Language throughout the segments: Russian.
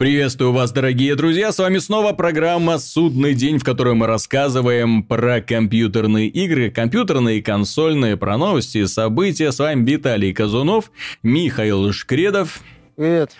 Приветствую вас, дорогие друзья! С вами снова программа «Судный день», в которой мы рассказываем про компьютерные игры, компьютерные и консольные, про новости и события. С вами Виталий Казунов, Михаил Шкредов. Привет.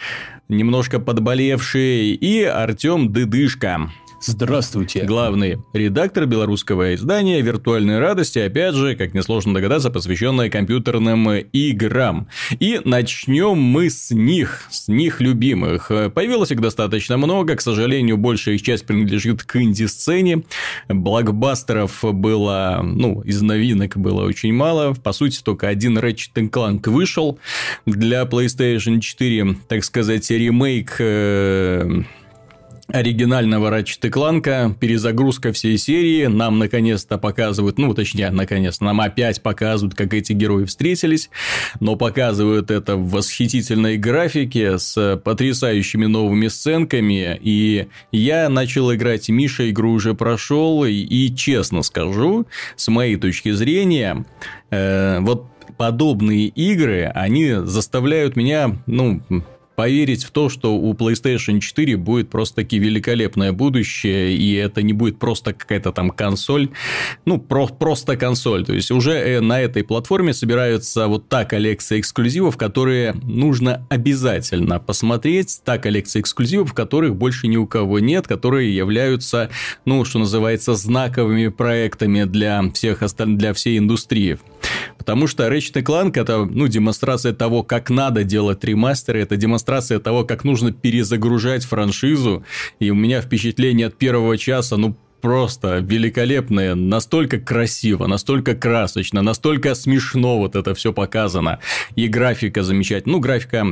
Немножко подболевший и Артем Дыдышко. Здравствуйте. Главный редактор белорусского издания «Виртуальные радости», опять же, как несложно догадаться, посвященное компьютерным играм. И начнем мы с них, с них любимых. Появилось их достаточно много, к сожалению, большая их часть принадлежит к инди-сцене. Блокбастеров было, ну, из новинок было очень мало. По сути, только один Ratchet Clank вышел для PlayStation 4, так сказать, ремейк э, оригинального Ratchet Clank, перезагрузка всей серии, нам наконец-то показывают, ну, точнее, наконец, нам опять показывают, как эти герои встретились, но показывают это в восхитительной графике с потрясающими новыми сценками, и я начал играть Миша, игру уже прошел, и, и честно скажу, с моей точки зрения, э, вот подобные игры, они заставляют меня, ну, поверить в то, что у PlayStation 4 будет просто-таки великолепное будущее, и это не будет просто какая-то там консоль, ну, про просто консоль. То есть, уже э, на этой платформе собираются вот та коллекция эксклюзивов, которые нужно обязательно посмотреть, та коллекция эксклюзивов, которых больше ни у кого нет, которые являются, ну, что называется, знаковыми проектами для всех остальных, для всей индустрии. Потому что Ratchet Clank это, ну, демонстрация того, как надо делать ремастеры, это демонстрация того, как нужно перезагружать франшизу. И у меня впечатление от первого часа, ну, просто великолепное, настолько красиво, настолько красочно, настолько смешно вот это все показано. И графика замечательная. Ну, графика,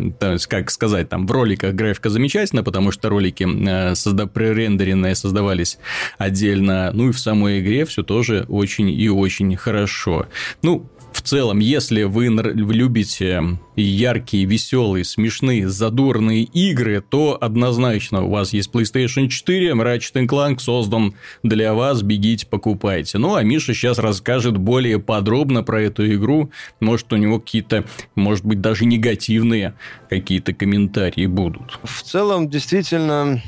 как сказать, там в роликах графика замечательная, потому что ролики э, созда... пререндеренные создавались отдельно. Ну и в самой игре все тоже очень и очень хорошо. Ну, в целом, если вы любите яркие, веселые, смешные, задорные игры, то однозначно у вас есть PlayStation 4, Ratchet Clank создан для вас, бегите, покупайте. Ну, а Миша сейчас расскажет более подробно про эту игру. Может, у него какие-то, может быть, даже негативные какие-то комментарии будут. В целом, действительно,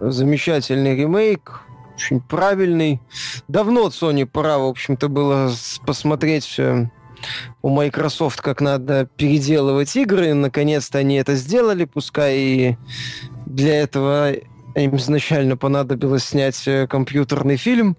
замечательный ремейк очень правильный. Давно Sony пора, в общем-то, было посмотреть у Microsoft, как надо переделывать игры. Наконец-то они это сделали, пускай и для этого им изначально понадобилось снять э, компьютерный фильм,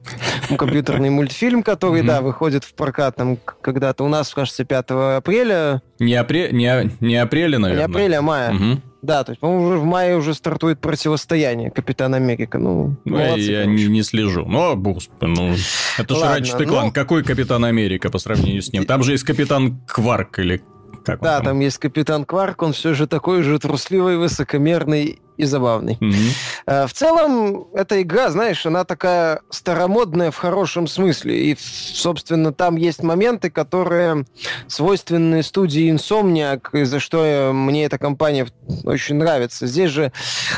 компьютерный мультфильм, который, да, выходит в прокат там когда-то у нас, кажется, 5 апреля. Не, апре... не, не апреля, наверное. Не апреля, а мая. Да, то есть, по-моему, уже в мае уже стартует противостояние Капитан Америка. Ну, ну молодцы, я не, не слежу. Ну, господи, ну, это же Ратчет Клан. Ну... Какой Капитан Америка по сравнению с ним? Там же есть Капитан Кварк или как да, там? там есть Капитан Кварк, он все же такой же трусливый, высокомерный и забавный. Mm-hmm. В целом, эта игра, знаешь, она такая старомодная в хорошем смысле. И, собственно, там есть моменты, которые свойственны студии Insomniac, и за что мне эта компания очень нравится. Здесь же,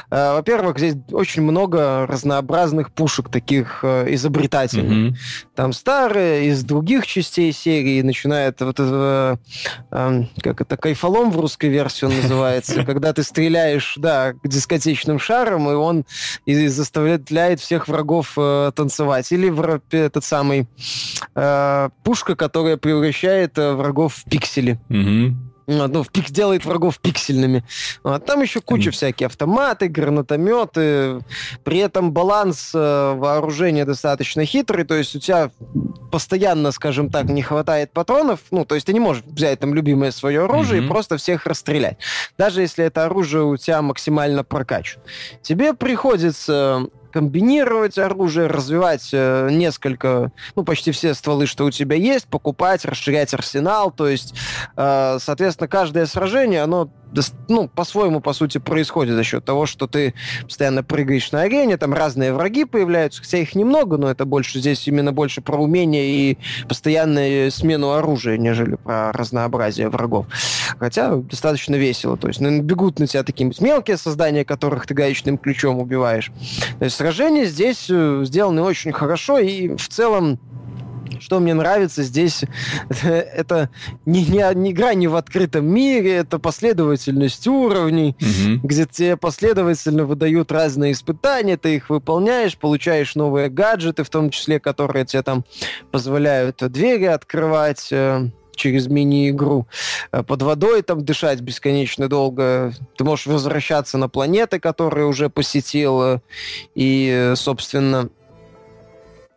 э, во-первых, здесь очень много разнообразных пушек таких э, изобретательных. Mm-hmm. Там старые, из других частей серии, начинает вот это, как это, кайфолом в русской версии он называется, когда ты стреляешь, да, где дискотечным шаром, и он и заставляет всех врагов э, танцевать. Или в, этот самый э, пушка, которая превращает э, врагов в пиксели. Угу ну, в пик, делает врагов пиксельными. А там еще куча всякие автоматы, гранатометы. При этом баланс э, вооружения достаточно хитрый, то есть у тебя постоянно, скажем так, не хватает патронов, ну, то есть ты не можешь взять там любимое свое оружие mm-hmm. и просто всех расстрелять. Даже если это оружие у тебя максимально прокачано. Тебе приходится комбинировать оружие, развивать э, несколько, ну, почти все стволы, что у тебя есть, покупать, расширять арсенал. То есть, э, соответственно, каждое сражение, оно ну, по-своему, по сути, происходит за счет того, что ты постоянно прыгаешь на арене, там разные враги появляются, хотя их немного, но это больше здесь именно больше про умение и постоянную смену оружия, нежели про разнообразие врагов. Хотя достаточно весело, то есть ну, бегут на тебя такие мелкие создания, которых ты гаечным ключом убиваешь. То есть сражения здесь э, сделаны очень хорошо, и в целом что мне нравится здесь, это не, не, не игра не в открытом мире, это последовательность уровней, угу. где тебе последовательно выдают разные испытания, ты их выполняешь, получаешь новые гаджеты, в том числе, которые тебе там позволяют двери открывать, э, через мини-игру. Э, под водой там дышать бесконечно долго. Ты можешь возвращаться на планеты, которые уже посетил, э, и, собственно,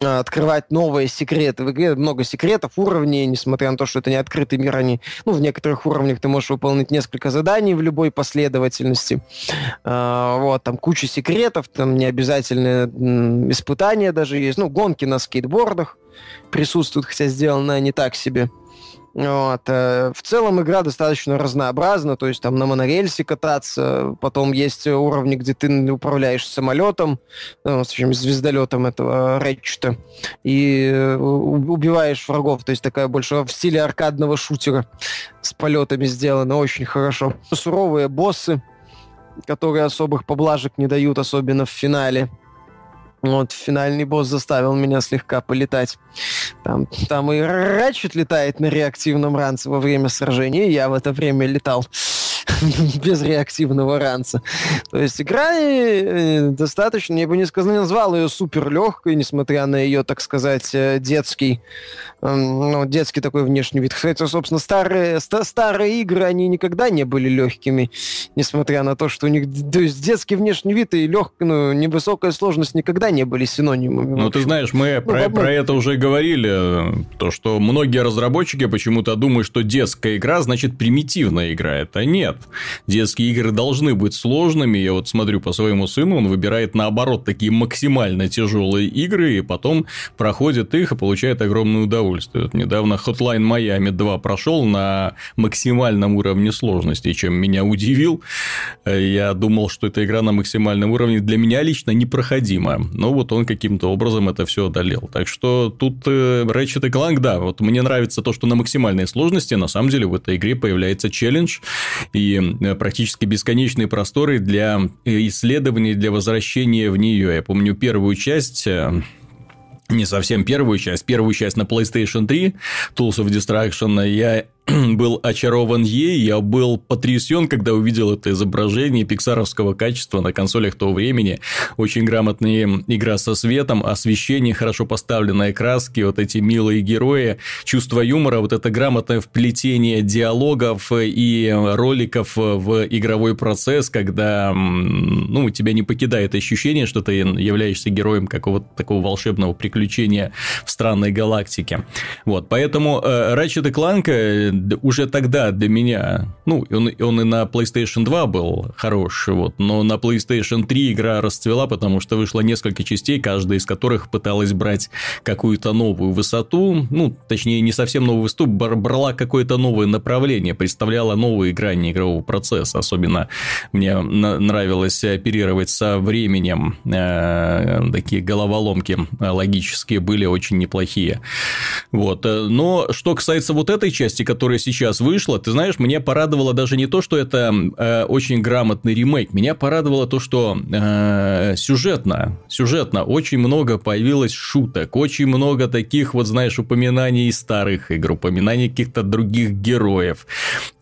открывать новые секреты. В игре много секретов, уровней, несмотря на то, что это не открытый мир, они, ну, в некоторых уровнях ты можешь выполнить несколько заданий в любой последовательности. А, вот, там куча секретов, там не обязательно испытания даже есть. Ну, гонки на скейтбордах присутствуют, хотя сделано не так себе. Вот. Э, в целом игра достаточно разнообразна, то есть там на монорельсе кататься, потом есть уровни, где ты управляешь самолетом, ну, в общем, звездолетом этого Рэтчета, и э, убиваешь врагов, то есть такая больше в стиле аркадного шутера с полетами сделано, очень хорошо. Суровые боссы, которые особых поблажек не дают, особенно в финале. Вот, финальный босс заставил меня слегка полетать. Там, там и Ратчет летает на реактивном ранце во время сражения, я в это время летал. без реактивного ранца. То есть игра э, достаточно, я бы не сказал, назвал ее супер легкой, несмотря на ее, так сказать, э, детский, ну, детский такой внешний вид. Хотя, собственно, старые, старые игры, они никогда не были легкими, несмотря на то, что у них, то есть детский внешний вид и легкая, ну, невысокая сложность никогда не были синонимами. Ну, ты знаешь, мы ну, про, про это уже говорили, то, что многие разработчики почему-то думают, что детская игра значит примитивная игра. Это нет. Детские игры должны быть сложными. Я вот смотрю по своему сыну, он выбирает наоборот такие максимально тяжелые игры, и потом проходит их и получает огромное удовольствие. Вот недавно Hotline Miami 2 прошел на максимальном уровне сложности, чем меня удивил. Я думал, что эта игра на максимальном уровне для меня лично непроходима. Но вот он каким-то образом это все одолел. Так что тут э, Ratchet Clank, да, вот мне нравится то, что на максимальной сложности на самом деле в этой игре появляется челлендж, и Э, практически бесконечные просторы для э, исследований, для возвращения в нее. Я помню первую часть э, не совсем первую часть, первую часть на PlayStation 3, Tools of Destruction, я был очарован ей, я был потрясен, когда увидел это изображение пиксаровского качества на консолях того времени. Очень грамотная игра со светом, освещение, хорошо поставленные краски, вот эти милые герои, чувство юмора, вот это грамотное вплетение диалогов и роликов в игровой процесс, когда ну, тебя не покидает ощущение, что ты являешься героем какого-то такого волшебного приключения в странной галактике. Вот, поэтому э, Ratchet Clank э, уже тогда для меня, ну, он, он и на PlayStation 2 был хорош, вот, но на PlayStation 3 игра расцвела, потому что вышло несколько частей, каждая из которых пыталась брать какую-то новую высоту, ну, точнее, не совсем новую высоту, брала какое-то новое направление, представляла новые грани игрового процесса, особенно мне нравилось оперировать со временем, э, такие головоломки логические были очень неплохие, вот, но что касается вот этой части, которая которая сейчас вышла, ты знаешь, меня порадовало даже не то, что это э, очень грамотный ремейк, меня порадовало то, что э, сюжетно, сюжетно очень много появилось шуток, очень много таких вот, знаешь, упоминаний старых игр, упоминаний каких-то других героев.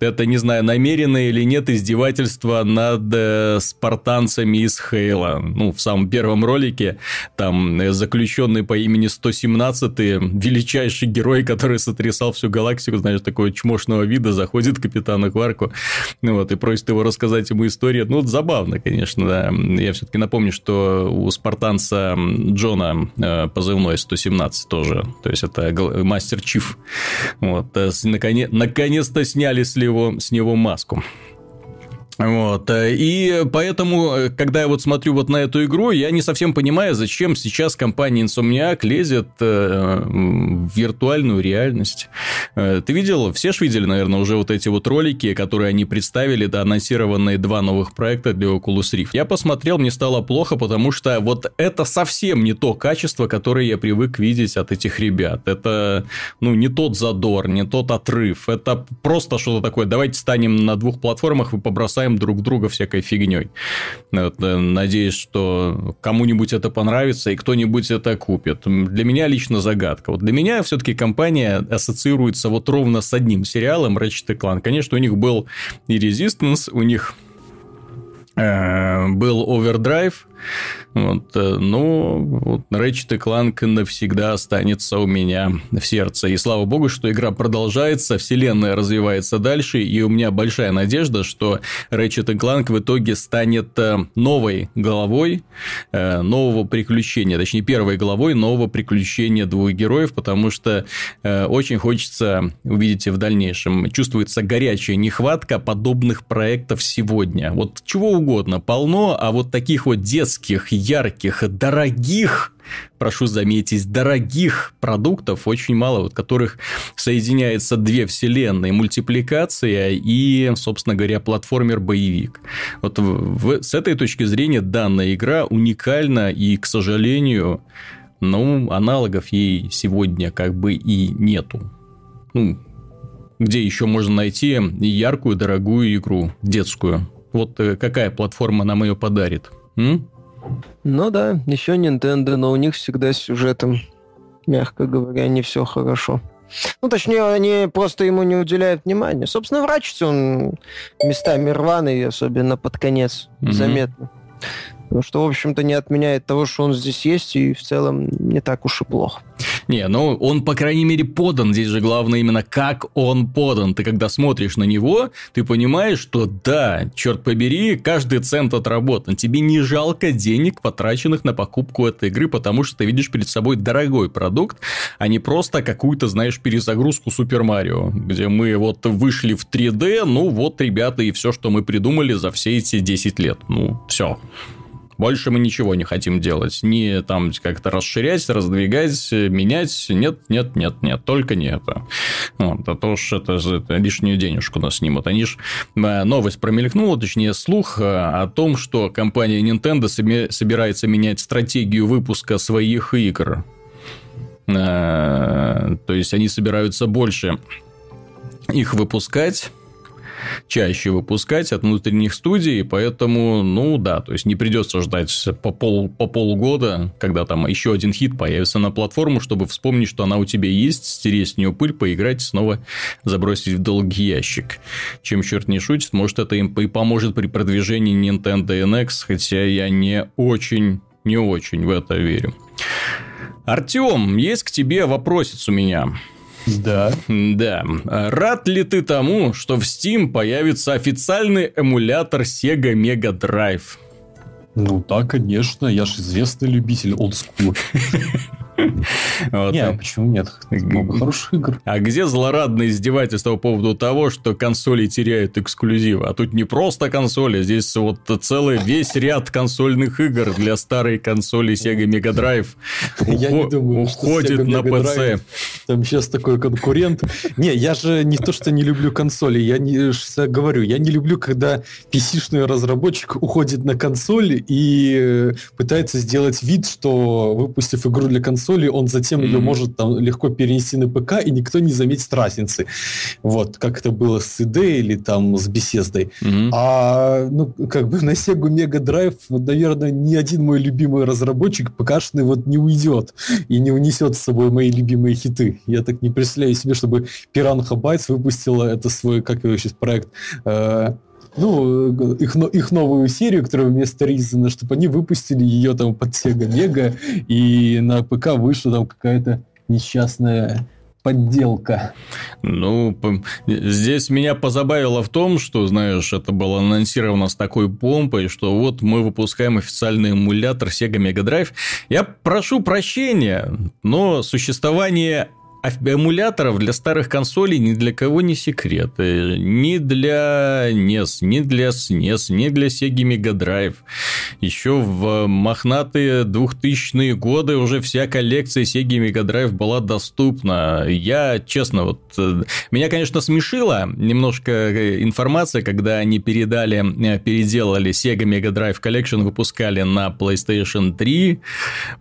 Это, не знаю, намеренное или нет издевательство над э, спартанцами из Хейла. Ну, в самом первом ролике там э, заключенный по имени 117 величайший герой, который сотрясал всю галактику, знаешь, такой чмошного вида заходит капитан Кварку ну, вот, и просит его рассказать ему историю. Ну, вот забавно, конечно, да. Я все-таки напомню, что у спартанца Джона э, позывной 117 тоже. То есть, это мастер Чиф. Вот. Э, наконец- наконец-то сняли с него, с него маску. Вот. Э, и поэтому, э, когда я вот смотрю вот на эту игру, я не совсем понимаю, зачем сейчас компания Insomniac лезет э, в виртуальную реальность. Ты видел, все ж видели, наверное, уже вот эти вот ролики, которые они представили, да, анонсированные два новых проекта для Oculus Rift. Я посмотрел, мне стало плохо, потому что вот это совсем не то качество, которое я привык видеть от этих ребят. Это, ну, не тот задор, не тот отрыв. Это просто что-то такое. Давайте станем на двух платформах и побросаем забиваем друг друга всякой фигней. Э, надеюсь, что кому-нибудь это понравится и кто-нибудь это купит. Для меня лично загадка. Вот для меня все-таки компания ассоциируется вот ровно с одним сериалом Ratchet Clank. Конечно, у них был и Resistance, у них э, был Overdrive, вот, э, ну, вот Ratchet Clank навсегда останется у меня в сердце. И слава богу, что игра продолжается, вселенная развивается дальше, и у меня большая надежда, что Ratchet Clank в итоге станет э, новой головой э, нового приключения, точнее, первой головой нового приключения двух героев, потому что очень хочется увидеть в дальнейшем. Чувствуется горячая нехватка подобных проектов сегодня. Вот чего угодно полно, а вот таких вот детских ярких, дорогих, прошу заметить, дорогих продуктов очень мало, вот которых соединяется две вселенные, мультипликация и, собственно говоря, платформер-боевик. Вот в, с этой точки зрения данная игра уникальна и, к сожалению, ну, аналогов ей сегодня как бы и нету. Ну, где еще можно найти яркую, дорогую игру, детскую? Вот э, какая платформа нам ее подарит? М? Ну да, еще Nintendo, но у них всегда с сюжетом, мягко говоря, не все хорошо. Ну, точнее, они просто ему не уделяют внимания. Собственно, врач он местами рваный, особенно под конец, mm-hmm. заметно. Ну, что, в общем-то, не отменяет того, что он здесь есть, и в целом не так уж и плохо. Не, ну он, по крайней мере, подан. Здесь же главное именно, как он подан. Ты когда смотришь на него, ты понимаешь, что да, черт побери, каждый цент отработан. Тебе не жалко денег, потраченных на покупку этой игры, потому что ты видишь перед собой дорогой продукт, а не просто какую-то, знаешь, перезагрузку Супер Марио, где мы вот вышли в 3D, ну вот, ребята, и все, что мы придумали за все эти 10 лет. Ну, все. Больше мы ничего не хотим делать. Не там как-то расширять, раздвигать, менять. Нет, нет, нет, нет, только не это. Вот, а то уж это, это лишнюю денежку нас снимут. Они ж э, новость промелькнула, точнее слух э, о том, что компания Nintendo собирается менять стратегию выпуска своих игр. Э, то есть они собираются больше их выпускать чаще выпускать от внутренних студий, поэтому, ну да, то есть не придется ждать по, пол, по полгода, когда там еще один хит появится на платформу, чтобы вспомнить, что она у тебя есть, стереть с нее пыль, поиграть, снова забросить в долгий ящик. Чем черт не шутит, может это им и поможет при продвижении Nintendo NX, хотя я не очень, не очень в это верю. Артем, есть к тебе вопросец у меня. Да. Да. Рад ли ты тому, что в Steam появится официальный эмулятор Sega Mega Drive? Ну да, конечно, я же известный любитель олдскула. Вот. Не, а почему нет? Много хороших игр. А где злорадное издевательство по поводу того, что консоли теряют эксклюзивы? А тут не просто консоли, здесь вот целый весь ряд консольных игр для старой консоли Sega Mega Drive я не думаю, уходит на PC. Там сейчас такой конкурент. Не, я же не то, что не люблю консоли, я не говорю, я не люблю, когда PC-шный разработчик уходит на консоль и э, пытается сделать вид, что выпустив игру для консоли, консоли, он затем mm-hmm. ее может там легко перенести на ПК, и никто не заметит разницы. Вот, как это было с CD или там с беседой. Mm-hmm. А, ну, как бы на Sega Mega Drive, вот, наверное, ни один мой любимый разработчик ПКшный вот не уйдет и не унесет с собой мои любимые хиты. Я так не представляю себе, чтобы Piranha Bytes выпустила это свой, как его сейчас проект, э, ну, их, их новую серию, которая вместо Ризана, чтобы они выпустили ее там под Sega Mega, и на ПК вышла там какая-то несчастная подделка. Ну, здесь меня позабавило в том, что, знаешь, это было анонсировано с такой помпой, что вот мы выпускаем официальный эмулятор Sega Mega Drive. Я прошу прощения, но существование эмуляторов для старых консолей ни для кого не секрет. Э, ни для NES, ни для SNES, ни для Sega Mega Drive. Еще в мохнатые 2000-е годы уже вся коллекция Sega Mega Drive была доступна. Я, честно, вот... Э, меня, конечно, смешила немножко э, информация, когда они передали, переделали Sega Mega Drive Collection, выпускали на PlayStation 3,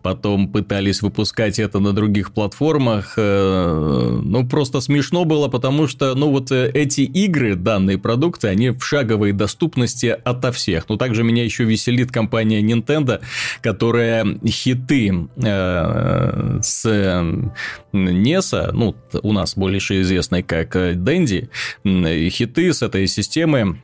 потом пытались выпускать это на других платформах, ну, просто смешно было, потому что, ну, вот э, эти игры, данные продукты, они в шаговой доступности ото всех. Но также меня еще веселит компания Nintendo, которая хиты э, с NES, ну, у нас больше известный как Dendy, хиты с этой системы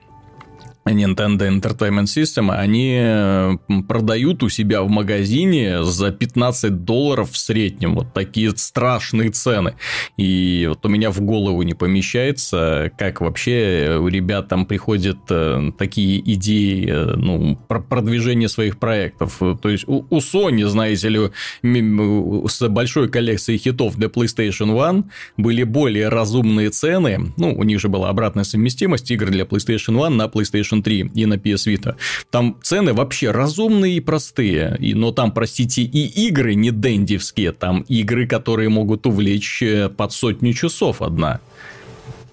Nintendo Entertainment System, они э, продают у себя в магазине за 15 долларов в среднем. Вот такие страшные цены. И вот у меня в голову не помещается, как вообще у ребят там приходят э, такие идеи э, ну, про продвижение своих проектов. То есть у, у Sony, знаете ли, с большой коллекцией хитов для PlayStation One были более разумные цены. Ну, у них же была обратная совместимость игр для PlayStation One на PlayStation PlayStation 3 и на PS Vita. Там цены вообще разумные и простые. И, но там, простите, и игры не дендивские. Там игры, которые могут увлечь э, под сотню часов одна.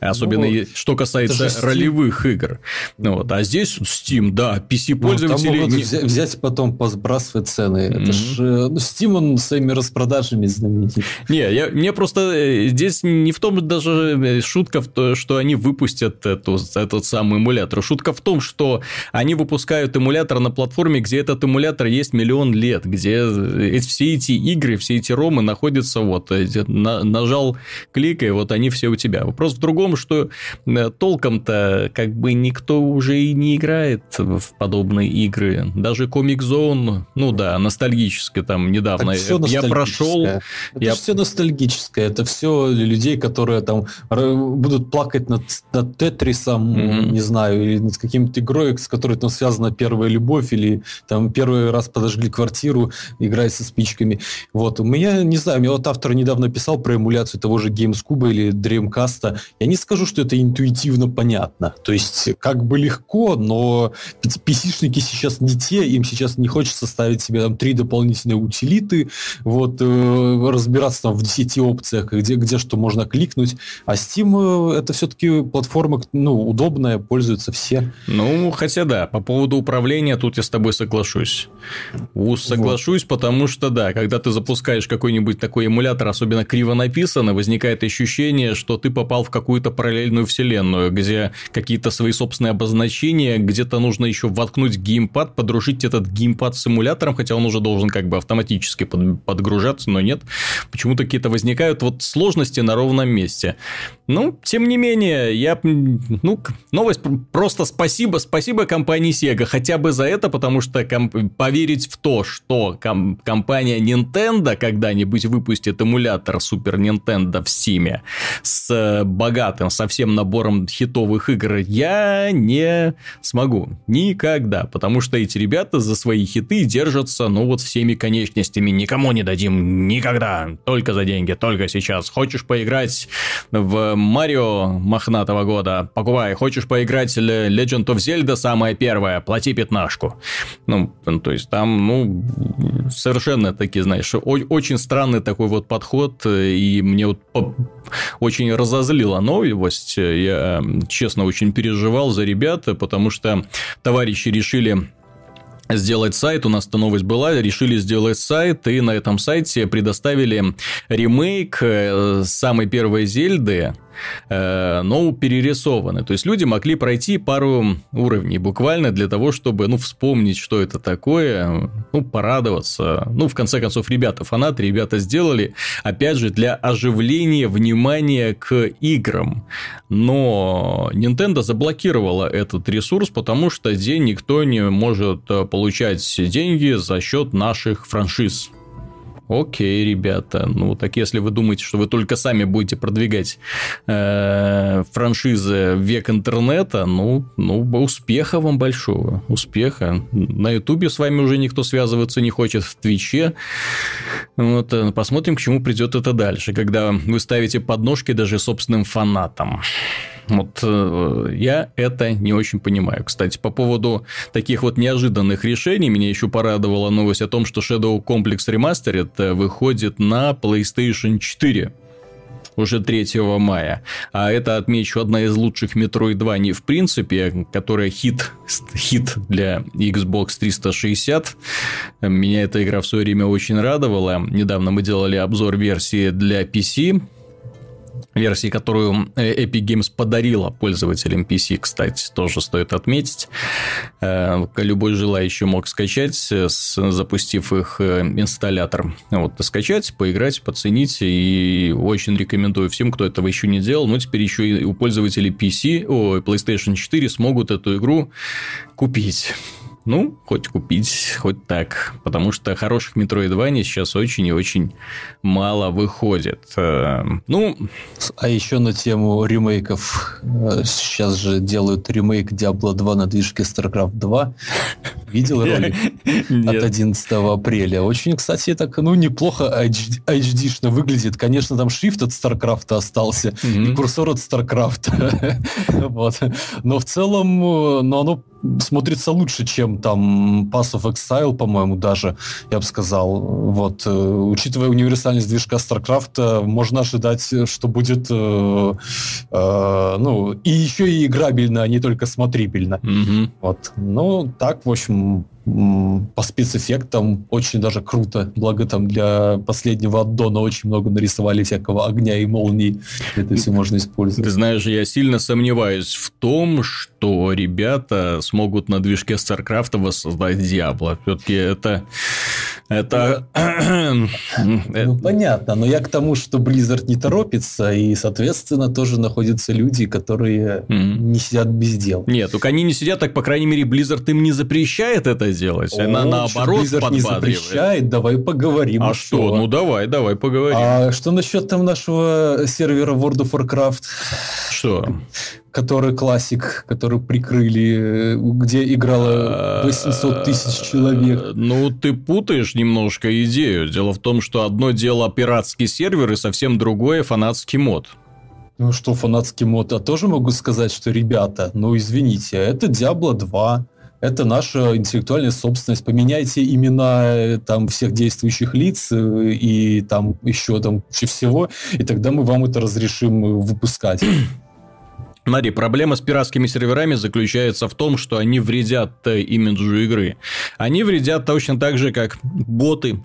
Особенно ну, что касается ролевых игр. Ну, вот. А здесь Steam, да, PC-пользователи... Ну, не... взять потом позбрасывать цены. Mm-hmm. Это ж, э, ну, Steam, он своими распродажами знаменит. Не, я, мне просто э, здесь не в том даже э, шутка, в то, что они выпустят эту, этот самый эмулятор. Шутка в том, что они выпускают эмулятор на платформе, где этот эмулятор есть миллион лет, где все эти игры, все эти ромы находятся вот, на, нажал клик, и вот они все у тебя. Вопрос в другом, том, что э, толком-то как бы никто уже и не играет в подобные игры. Даже Comic Zone, ну да, ностальгическое там недавно. Я прошел. Это я... все ностальгическое. Это все людей, которые там будут плакать над, над Тетрисом, mm-hmm. не знаю, или над каким-то игрой, с которой там связана первая любовь, или там первый раз подожгли квартиру, играя со спичками. Вот. У меня, не знаю, мне вот автор недавно писал про эмуляцию того же GameScube или Dreamcast. Я не скажу, что это интуитивно понятно. То есть, как бы легко, но PC-шники сейчас не те, им сейчас не хочется ставить себе там три дополнительные утилиты, вот, э, разбираться там в 10 опциях, где, где что можно кликнуть. А Steam э, это все-таки платформа, ну, удобная, пользуются все. Ну, хотя да, по поводу управления тут я с тобой соглашусь. Соглашусь, вот. потому что, да, когда ты запускаешь какой-нибудь такой эмулятор, особенно криво написано, возникает ощущение, что ты попал в какую-то какую-то параллельную вселенную, где какие-то свои собственные обозначения, где-то нужно еще воткнуть геймпад, подружить этот геймпад с симулятором, хотя он уже должен как бы автоматически под, подгружаться, но нет. Почему-то какие-то возникают вот сложности на ровном месте. Ну, тем не менее, я, ну, новость просто спасибо, спасибо компании Sega, хотя бы за это, потому что комп- поверить в то, что ком- компания Nintendo когда-нибудь выпустит эмулятор Super Nintendo в Steam с богатым совсем набором хитовых игр, я не смогу никогда, потому что эти ребята за свои хиты держатся, ну, вот всеми конечностями, никому не дадим никогда, только за деньги, только сейчас. Хочешь поиграть в Марио мохнатого года, покупай. Хочешь поиграть Legend of Zelda самое первое, плати пятнашку. Ну, то есть там, ну, совершенно такие, знаешь, очень странный такой вот подход, и мне вот очень разозлила новость. Я, честно, очень переживал за ребят, потому что товарищи решили сделать сайт, у нас эта новость была, решили сделать сайт, и на этом сайте предоставили ремейк э, самой первой Зельды, но перерисованы. То есть люди могли пройти пару уровней буквально для того, чтобы, ну, вспомнить, что это такое, ну, порадоваться. Ну, в конце концов, ребята, фанаты, ребята сделали, опять же, для оживления внимания к играм. Но Nintendo заблокировала этот ресурс, потому что день никто не может получать деньги за счет наших франшиз. Окей, ребята. Ну, так если вы думаете, что вы только сами будете продвигать э, франшизы век интернета, ну, ну, успеха вам большого. Успеха. На Ютубе с вами уже никто связываться не хочет, в Твиче. Вот, э, посмотрим, к чему придет это дальше, когда вы ставите подножки даже собственным фанатам. Вот э, я это не очень понимаю. Кстати, по поводу таких вот неожиданных решений, меня еще порадовала новость о том, что Shadow Complex Remastered э, выходит на PlayStation 4 уже 3 мая. А это, отмечу, одна из лучших Metroidvania в принципе, которая хит, хит для Xbox 360. Меня эта игра в свое время очень радовала. Недавно мы делали обзор версии для PC версии, которую э, Epic Games подарила пользователям PC, кстати, тоже стоит отметить. Э, любой желающий мог скачать, запустив их инсталлятор. Вот, скачать, поиграть, поценить. И очень рекомендую всем, кто этого еще не делал. Но теперь еще и у пользователей PC, о, PlayStation 4 смогут эту игру купить. Ну, хоть купить, хоть так. Потому что хороших Metroidvania сейчас очень и очень мало выходит. Э, ну... А еще на тему ремейков. Э, сейчас же делают ремейк Diablo 2 на движке StarCraft 2. Видел ролик? От 11 апреля. Очень, кстати, так, ну, неплохо HD-шно выглядит. Конечно, там шрифт от StarCraft остался, и курсор от StarCraft. вот. Но в целом, э, ну, оно смотрится лучше, чем там Pass of Exile, по-моему, даже, я бы сказал. Вот, э, учитывая универсальность движка StarCraft, можно ожидать, что будет, э, э, ну, и еще и играбельно, а не только смотрибельно. Mm-hmm. Вот. Ну, так, в общем, по спецэффектам очень даже круто. Благо там для последнего аддона очень много нарисовали всякого огня и молний. Это все можно использовать. Ты знаешь, я сильно сомневаюсь в том, что ребята смогут на движке StarCraft воссоздать Диабло. Все-таки это... Это... ну, понятно, но я к тому, что Blizzard не торопится, и, соответственно, тоже находятся люди, которые mm-hmm. не сидят без дела. Нет, только они не сидят, так, по крайней мере, Blizzard им не запрещает это делать. О, Она наоборот Blizzard не запрещает, давай поговорим. А что? что? Ну давай, давай поговорим. А что насчет там нашего сервера World of Warcraft? Что? Который классик, который прикрыли, где играло 800 тысяч человек. Ну, ты путаешь немножко идею. Дело в том, что одно дело пиратский сервер и совсем другое фанатский мод. Ну что, фанатский мод, а тоже могу сказать, что, ребята, ну извините, это Diablo 2, это наша интеллектуальная собственность. Поменяйте имена э, там всех действующих лиц э, и там еще там всего, и тогда мы вам это разрешим э, выпускать. Смотри, проблема с пиратскими серверами заключается в том, что они вредят имиджу игры. Они вредят точно так же, как боты,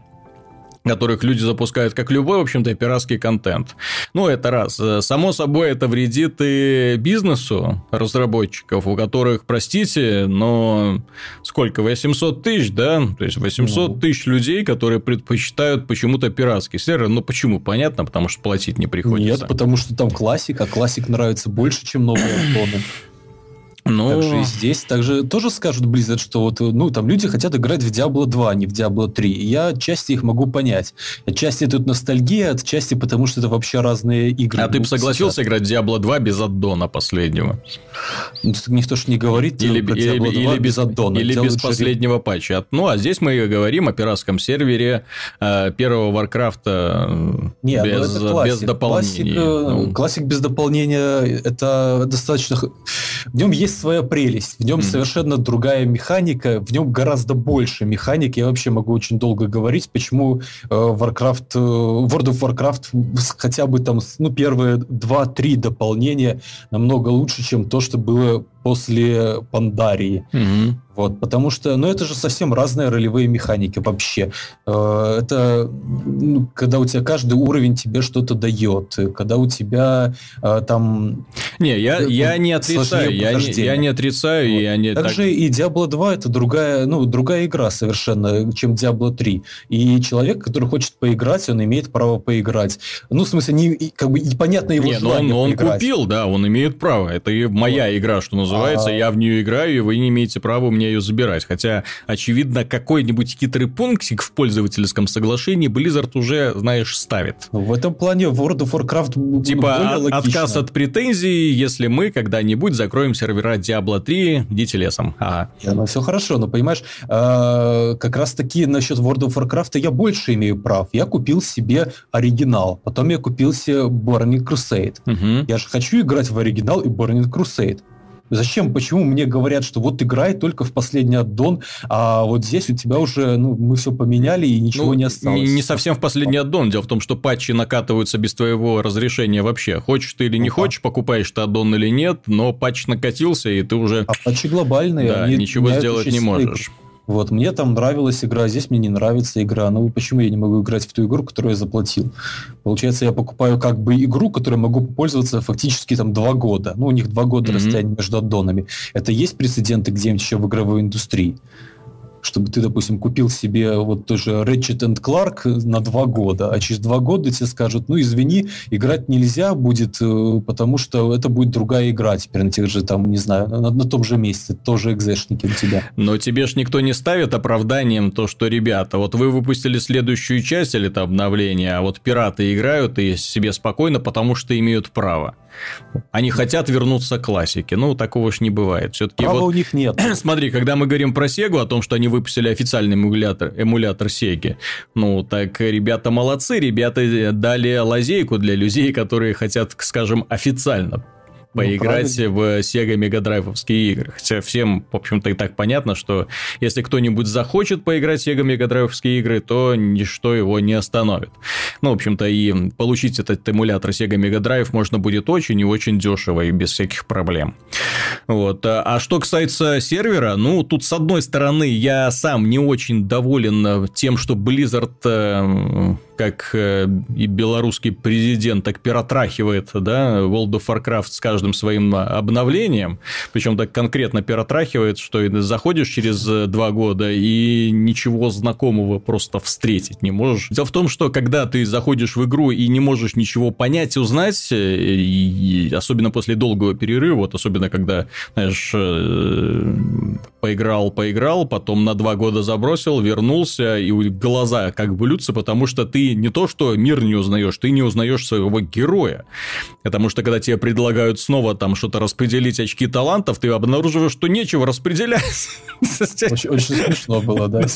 которых люди запускают, как любой, в общем-то, пиратский контент. Ну, это раз. Само собой, это вредит и бизнесу разработчиков, у которых, простите, но сколько, 800 тысяч, да? То есть, 800 ну. тысяч людей, которые предпочитают почему-то пиратский сервер. Ну, почему? Понятно, потому что платить не приходится. Нет, потому что там классик, а классик нравится больше, чем новые Но... Также и здесь также тоже скажут Blizzard, что вот, ну, там люди хотят играть в Diablo 2, а не в Diablo 3. И я отчасти их могу понять. Отчасти тут ностальгия, отчасти потому, что это вообще разные игры. А ты бы согласился сейчас. играть в Diablo 2 без аддона последнего? Ну, никто ж не говорит или, про или, Diablo 2 или без аддона. Или без последнего патча. Ну, а здесь мы говорим о пиратском сервере э, первого Варкрафта не, ну, без, без дополнений. Классик, э, ну. классик без дополнения это достаточно... В нем есть своя прелесть. В нем mm-hmm. совершенно другая механика, в нем гораздо больше механик. Я вообще могу очень долго говорить, почему э, Warcraft, э, World of Warcraft хотя бы там, ну, первые два-три дополнения намного лучше, чем то, что было после Пандарии. Mm-hmm. Вот, потому что, ну, это же совсем разные ролевые механики вообще. Э, это ну, когда у тебя каждый уровень тебе что-то дает, когда у тебя э, там... Не, я, ну, я не отрицаю, я не, я не отрицаю, вот. я не... Также так... и Diablo 2 это другая, ну, другая игра совершенно, чем Diablo 3. И человек, который хочет поиграть, он имеет право поиграть. Ну, в смысле, не, как бы непонятно его не, желание но он, он купил, да, он имеет право. Это и моя вот. игра, что называется, а... я в нее играю, и вы не имеете права у ее забирать. Хотя, очевидно, какой-нибудь хитрый пунктик в пользовательском соглашении Blizzard уже, знаешь, ставит. В этом плане World of Warcraft Типа более отказ от претензий, если мы когда-нибудь закроем сервера Diablo 3, идите лесом. Ага. Я, ну, все хорошо, но понимаешь, э, как раз-таки насчет World of Warcraft я больше имею прав. Я купил себе оригинал, потом я купил себе Burning Crusade. Угу. Я же хочу играть в оригинал и Burning Crusade. Зачем, почему мне говорят, что вот играй только в последний аддон, а вот здесь у тебя уже, ну, мы все поменяли и ничего ну, не осталось. Не совсем в последний аддон. Дело в том, что патчи накатываются без твоего разрешения вообще. Хочешь ты или не ну, хочешь, покупаешь ты аддон или нет, но патч накатился, и ты уже... А патчи глобальные. Да, ничего сделать не можешь. Вот, мне там нравилась игра, здесь мне не нравится игра. Ну, почему я не могу играть в ту игру, которую я заплатил? Получается, я покупаю как бы игру, которой могу пользоваться фактически там два года. Ну, у них два года mm-hmm. расстояние между аддонами. Это есть прецеденты где-нибудь еще в игровой индустрии? Чтобы ты, допустим, купил себе вот тоже Ratchet and Clark на два года, а через два года тебе скажут, ну, извини, играть нельзя будет, э, потому что это будет другая игра теперь на тех же, там, не знаю, на, на том же месте, тоже экзешники у тебя. Но тебе ж никто не ставит оправданием то, что, ребята, вот вы выпустили следующую часть или это обновление, а вот пираты играют и себе спокойно, потому что имеют право. Они хотят вернуться к классике. Ну, такого ж не бывает. Все-таки вот... у них нет. Смотри, когда мы говорим про Сегу, о том, что они выпустили официальный эмулятор, эмулятор Сеги, ну, так ребята молодцы, ребята дали лазейку для людей, которые хотят, скажем, официально поиграть ну, в Sega Mega Drive игры. Хотя всем, в общем-то, и так понятно, что если кто-нибудь захочет поиграть в Sega Mega Drive игры, то ничто его не остановит. Ну, в общем-то, и получить этот эмулятор Sega Mega Drive можно будет очень и очень дешево и без всяких проблем. Вот. А что касается сервера, ну, тут, с одной стороны, я сам не очень доволен тем, что Blizzard э, как э, и белорусский президент так пиротрахивает, да, World of Warcraft с каждым своим обновлением, причем так конкретно пиротрахивает, что заходишь через э, два года и ничего знакомого просто встретить не можешь. Дело в том, что когда ты заходишь в игру и не можешь ничего понять узнать, э, и особенно после долгого перерыва, вот особенно когда, знаешь, поиграл, поиграл, потом на два года забросил, вернулся, и глаза как лются, потому что ты не то, что мир не узнаешь, ты не узнаешь своего героя. Потому что когда тебе предлагают снова там что-то распределить очки талантов, ты обнаруживаешь, что нечего распределять. Очень, очень смешно было, да,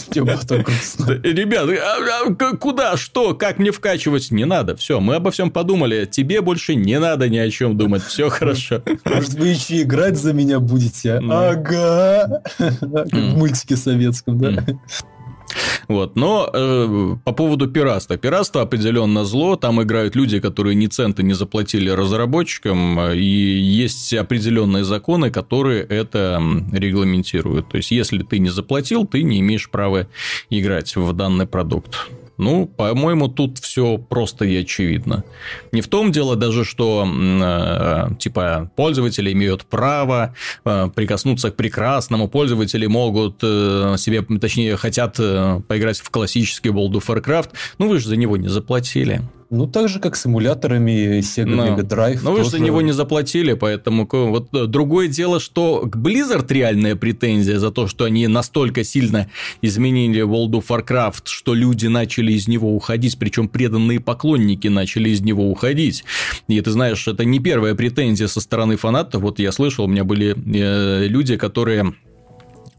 Ребят, а, а, куда, что, как мне вкачивать? Не надо, все, мы обо всем подумали, тебе больше не надо ни о чем думать, все хорошо. Может, вы еще играть за меня будете? Ага, как в мультике советском, да? Вот. Но э, по поводу пиратства. Пиратство определенно зло. Там играют люди, которые ни цента не заплатили разработчикам. И есть определенные законы, которые это регламентируют. То есть, если ты не заплатил, ты не имеешь права играть в данный продукт. Ну, по-моему, тут все просто и очевидно. Не в том дело даже, что э, типа пользователи имеют право э, прикоснуться к прекрасному, пользователи могут э, себе, точнее, хотят э, поиграть в классический World of Warcraft, ну вы же за него не заплатили. Ну, так же, как с эмуляторами Sega Но. Mega Drive. Но тоже... вы же за него не заплатили, поэтому вот э, другое дело, что к Blizzard реальная претензия за то, что они настолько сильно изменили World of Warcraft, что люди начали из него уходить, причем преданные поклонники начали из него уходить. И ты знаешь, это не первая претензия со стороны фанатов. Вот я слышал, у меня были э, люди, которые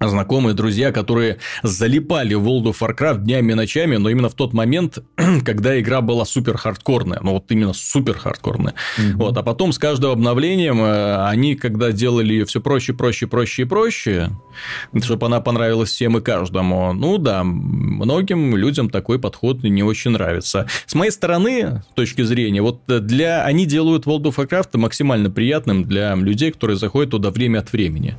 знакомые, друзья, которые залипали в World of Warcraft днями и ночами, но именно в тот момент, когда игра была супер хардкорная, ну вот именно супер хардкорная. Угу. Вот, а потом с каждым обновлением э, они, когда делали ее все проще, проще, проще и проще, чтобы она понравилась всем и каждому, ну да, многим людям такой подход не очень нравится. С моей стороны, точки зрения, вот для они делают World of Warcraft максимально приятным для людей, которые заходят туда время от времени.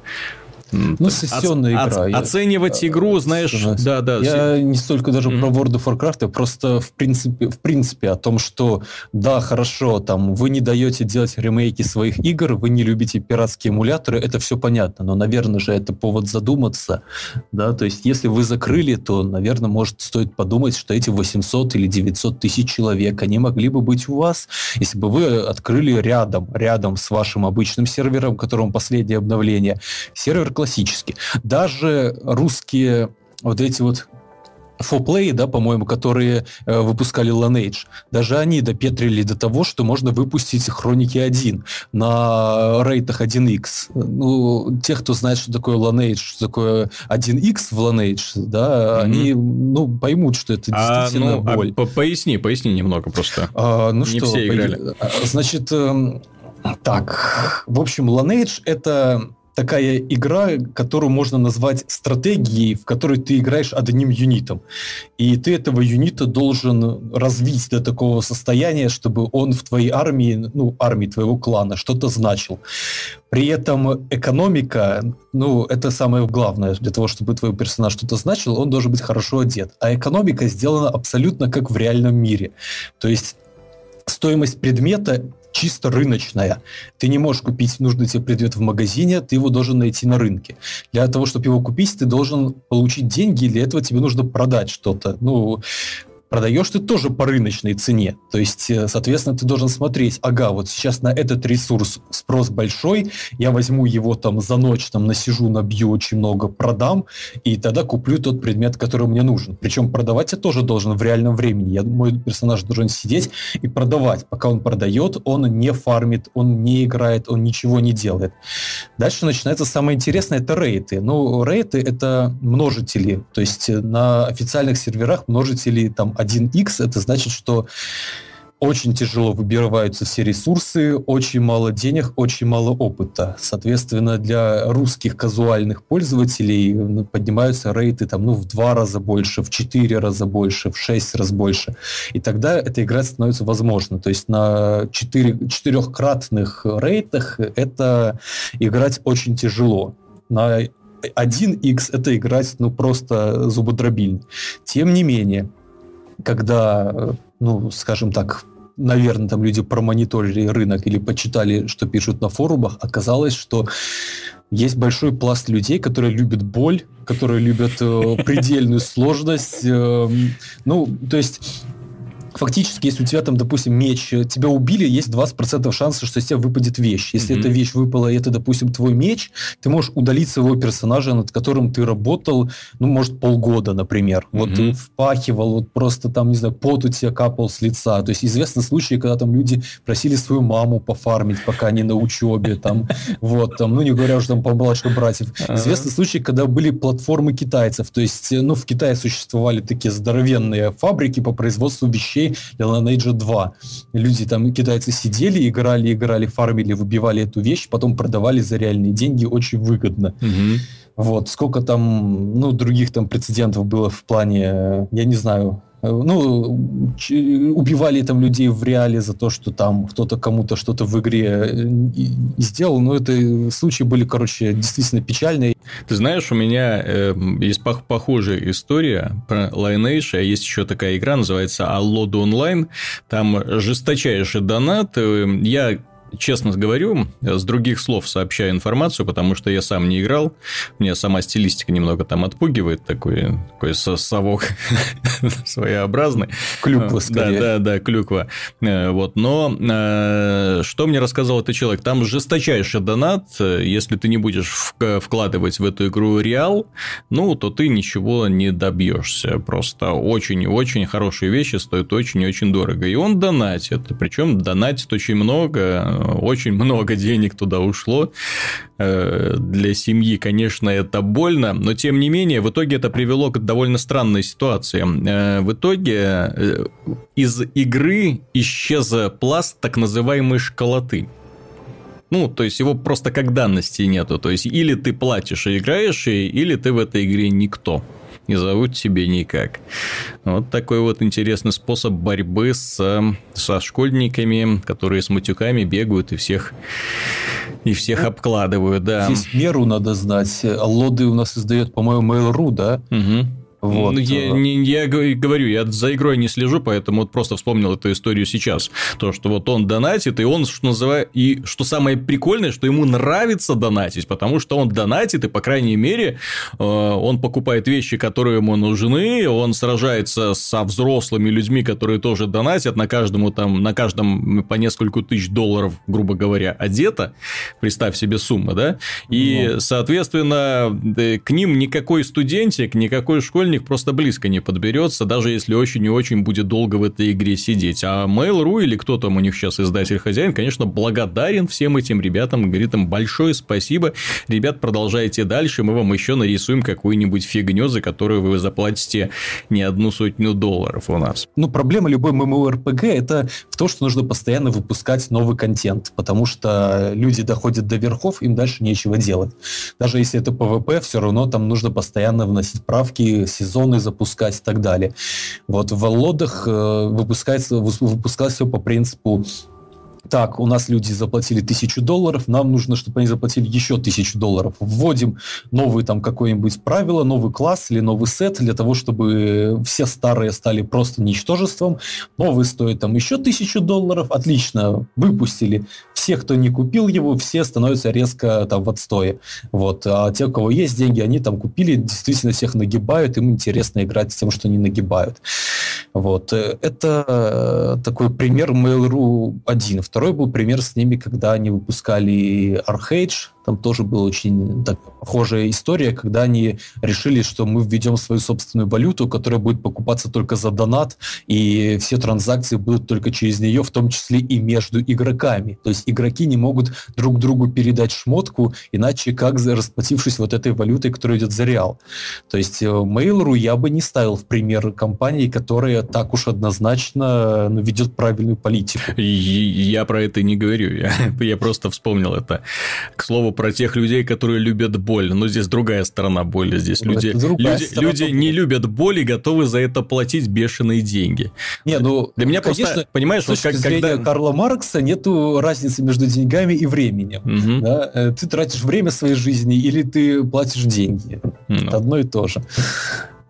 Ну, сессионная Оц, игра. Оценивать я, игру, знаешь, да, да. Я не столько даже mm-hmm. про World of Warcraft, а просто в принципе, в принципе о том, что да, хорошо, там вы не даете делать ремейки своих игр, вы не любите пиратские эмуляторы, это все понятно, но, наверное же, это повод задуматься, да, то есть если вы закрыли, то, наверное, может стоит подумать, что эти 800 или 900 тысяч человек, они могли бы быть у вас, если бы вы открыли рядом, рядом с вашим обычным сервером, которому последнее обновление, сервер классически. Даже русские вот эти вот фоплей, да, по-моему, которые э, выпускали Lineage, даже они допетрили до того, что можно выпустить Хроники 1 на рейтах 1x. Ну, те, кто знает, что такое Lineage, что такое 1x в Lineage, да, mm-hmm. они, ну, поймут, что это а, действительно ну, а, боль. А, поясни, поясни немного просто. А, ну Не что, все играли. По... Значит, э, так, в общем, Lineage это такая игра, которую можно назвать стратегией, в которой ты играешь одним юнитом. И ты этого юнита должен развить до такого состояния, чтобы он в твоей армии, ну, армии твоего клана что-то значил. При этом экономика, ну, это самое главное. Для того, чтобы твой персонаж что-то значил, он должен быть хорошо одет. А экономика сделана абсолютно как в реальном мире. То есть стоимость предмета чисто рыночная. Ты не можешь купить нужный тебе предмет в магазине, ты его должен найти на рынке. Для того, чтобы его купить, ты должен получить деньги, и для этого тебе нужно продать что-то. Ну, продаешь ты тоже по рыночной цене. То есть, э, соответственно, ты должен смотреть, ага, вот сейчас на этот ресурс спрос большой, я возьму его там за ночь, там насижу, набью очень много, продам, и тогда куплю тот предмет, который мне нужен. Причем продавать я тоже должен в реальном времени. Я, мой персонаж должен сидеть и продавать. Пока он продает, он не фармит, он не играет, он ничего не делает. Дальше начинается самое интересное, это рейты. Ну, рейты — это множители. То есть э, на официальных серверах множители там 1x, это значит, что очень тяжело выбиваются все ресурсы, очень мало денег, очень мало опыта. Соответственно, для русских казуальных пользователей поднимаются рейты там, ну, в два раза больше, в четыре раза больше, в шесть раз больше. И тогда эта игра становится возможна. То есть на четыре, четырехкратных рейтах это играть очень тяжело. На 1x это играть ну просто зубодробильно. Тем не менее, когда, ну, скажем так, наверное, там люди промониторили рынок или почитали, что пишут на форумах, оказалось, что есть большой пласт людей, которые любят боль, которые любят э, предельную сложность. Э, ну, то есть фактически, если у тебя там, допустим, меч, э, тебя убили, есть 20% шанса, что из тебя выпадет вещь. Если mm-hmm. эта вещь выпала, и это, допустим, твой меч, ты можешь удалить своего персонажа, над которым ты работал, ну, может, полгода, например. Mm-hmm. Вот ты впахивал, вот просто там, не знаю, пот у тебя капал с лица. То есть известны случаи, когда там люди просили свою маму пофармить, пока они на учебе, там, вот, там, ну, не говоря уже там по младших братьев. Известны случаи, когда были платформы китайцев, то есть, э, ну, в Китае существовали такие здоровенные фабрики по производству вещей, вещей для Lineage 2. Люди там, китайцы сидели, играли, играли, фармили, выбивали эту вещь, потом продавали за реальные деньги очень выгодно. Угу. Вот, сколько там, ну, других там прецедентов было в плане, я не знаю, ну, убивали там людей в реале за то, что там кто-то кому-то что-то в игре э, сделал, но это случаи были, короче, действительно печальные. Ты знаешь, у меня э, есть похожая история про Lineage, а есть еще такая игра, называется Allod Online, там жесточайший донат, э, я честно говорю, с других слов сообщаю информацию, потому что я сам не играл. Мне сама стилистика немного там отпугивает, такой, такой совок своеобразный. Клюква, скорее. Да, да, да, клюква. Э, вот, но э, что мне рассказал этот человек? Там жесточайший донат, если ты не будешь вкладывать в эту игру реал, ну, то ты ничего не добьешься. Просто очень-очень хорошие вещи стоят очень-очень дорого. И он донатит, причем донатит очень много, очень много денег туда ушло. Э, для семьи, конечно, это больно, но тем не менее, в итоге это привело к довольно странной ситуации. Э, в итоге э, из игры исчез пласт так называемой школоты. Ну, то есть его просто как данности нету. То есть или ты платишь и играешь, или ты в этой игре никто не зовут тебе никак. Вот такой вот интересный способ борьбы с, со школьниками, которые с матюками бегают и всех и всех обкладывают, да. Здесь меру надо знать. Лоды у нас издает, по-моему, Mail.ru, да? Угу. Вот. Ну, я, э. не, я говорю, я за игрой не слежу, поэтому вот просто вспомнил эту историю сейчас. То, что вот он донатит, и он, что называет, и что самое прикольное, что ему нравится донатить, потому что он донатит, и, по крайней мере, э, он покупает вещи, которые ему нужны, он сражается со взрослыми людьми, которые тоже донатят, на каждому там, на каждом по несколько тысяч долларов, грубо говоря, одето, представь себе сумму, да, и, ну. соответственно, к ним никакой студентик, никакой школьник школьник просто близко не подберется, даже если очень и очень будет долго в этой игре сидеть. А Mail.ru или кто там у них сейчас издатель-хозяин, конечно, благодарен всем этим ребятам, говорит им большое спасибо. Ребят, продолжайте дальше, мы вам еще нарисуем какую-нибудь фигню, за которую вы заплатите не одну сотню долларов у нас. Ну, проблема любой MMORPG это в том, что нужно постоянно выпускать новый контент, потому что люди доходят до верхов, им дальше нечего делать. Даже если это PvP, все равно там нужно постоянно вносить правки, сезоны запускать и так далее. Вот в лодах э, выпускается, выпускалось все по принципу так, у нас люди заплатили тысячу долларов, нам нужно, чтобы они заплатили еще тысячу долларов. Вводим новый там какое-нибудь правило, новый класс или новый сет для того, чтобы все старые стали просто ничтожеством. Новый стоит там еще тысячу долларов. Отлично, выпустили. Все, кто не купил его, все становятся резко там в отстое. Вот. А те, у кого есть деньги, они там купили, действительно всех нагибают, им интересно играть с тем, что они нагибают. Вот. Это э, такой пример Mail.ru 1. Второй был пример с ними, когда они выпускали Archage, там тоже была очень так, похожая история, когда они решили, что мы введем свою собственную валюту, которая будет покупаться только за донат, и все транзакции будут только через нее, в том числе и между игроками. То есть игроки не могут друг другу передать шмотку, иначе как расплатившись вот этой валютой, которая идет за реал. То есть э, Mail.ru я бы не ставил в пример компании, которая так уж однозначно ну, ведет правильную политику. Я про это не говорю, я, я просто вспомнил это. К слову, про тех людей, которые любят боль. Но здесь другая сторона боли. Здесь люди, люди, люди не любят боль и готовы за это платить бешеные деньги. Не, ну, Для меня конечно, просто, понимаешь, с как, когда... Карла Маркса нету разницы между деньгами и временем. Угу. Да? Э, ты тратишь время своей жизни или ты платишь деньги. Ну. Одно и то же.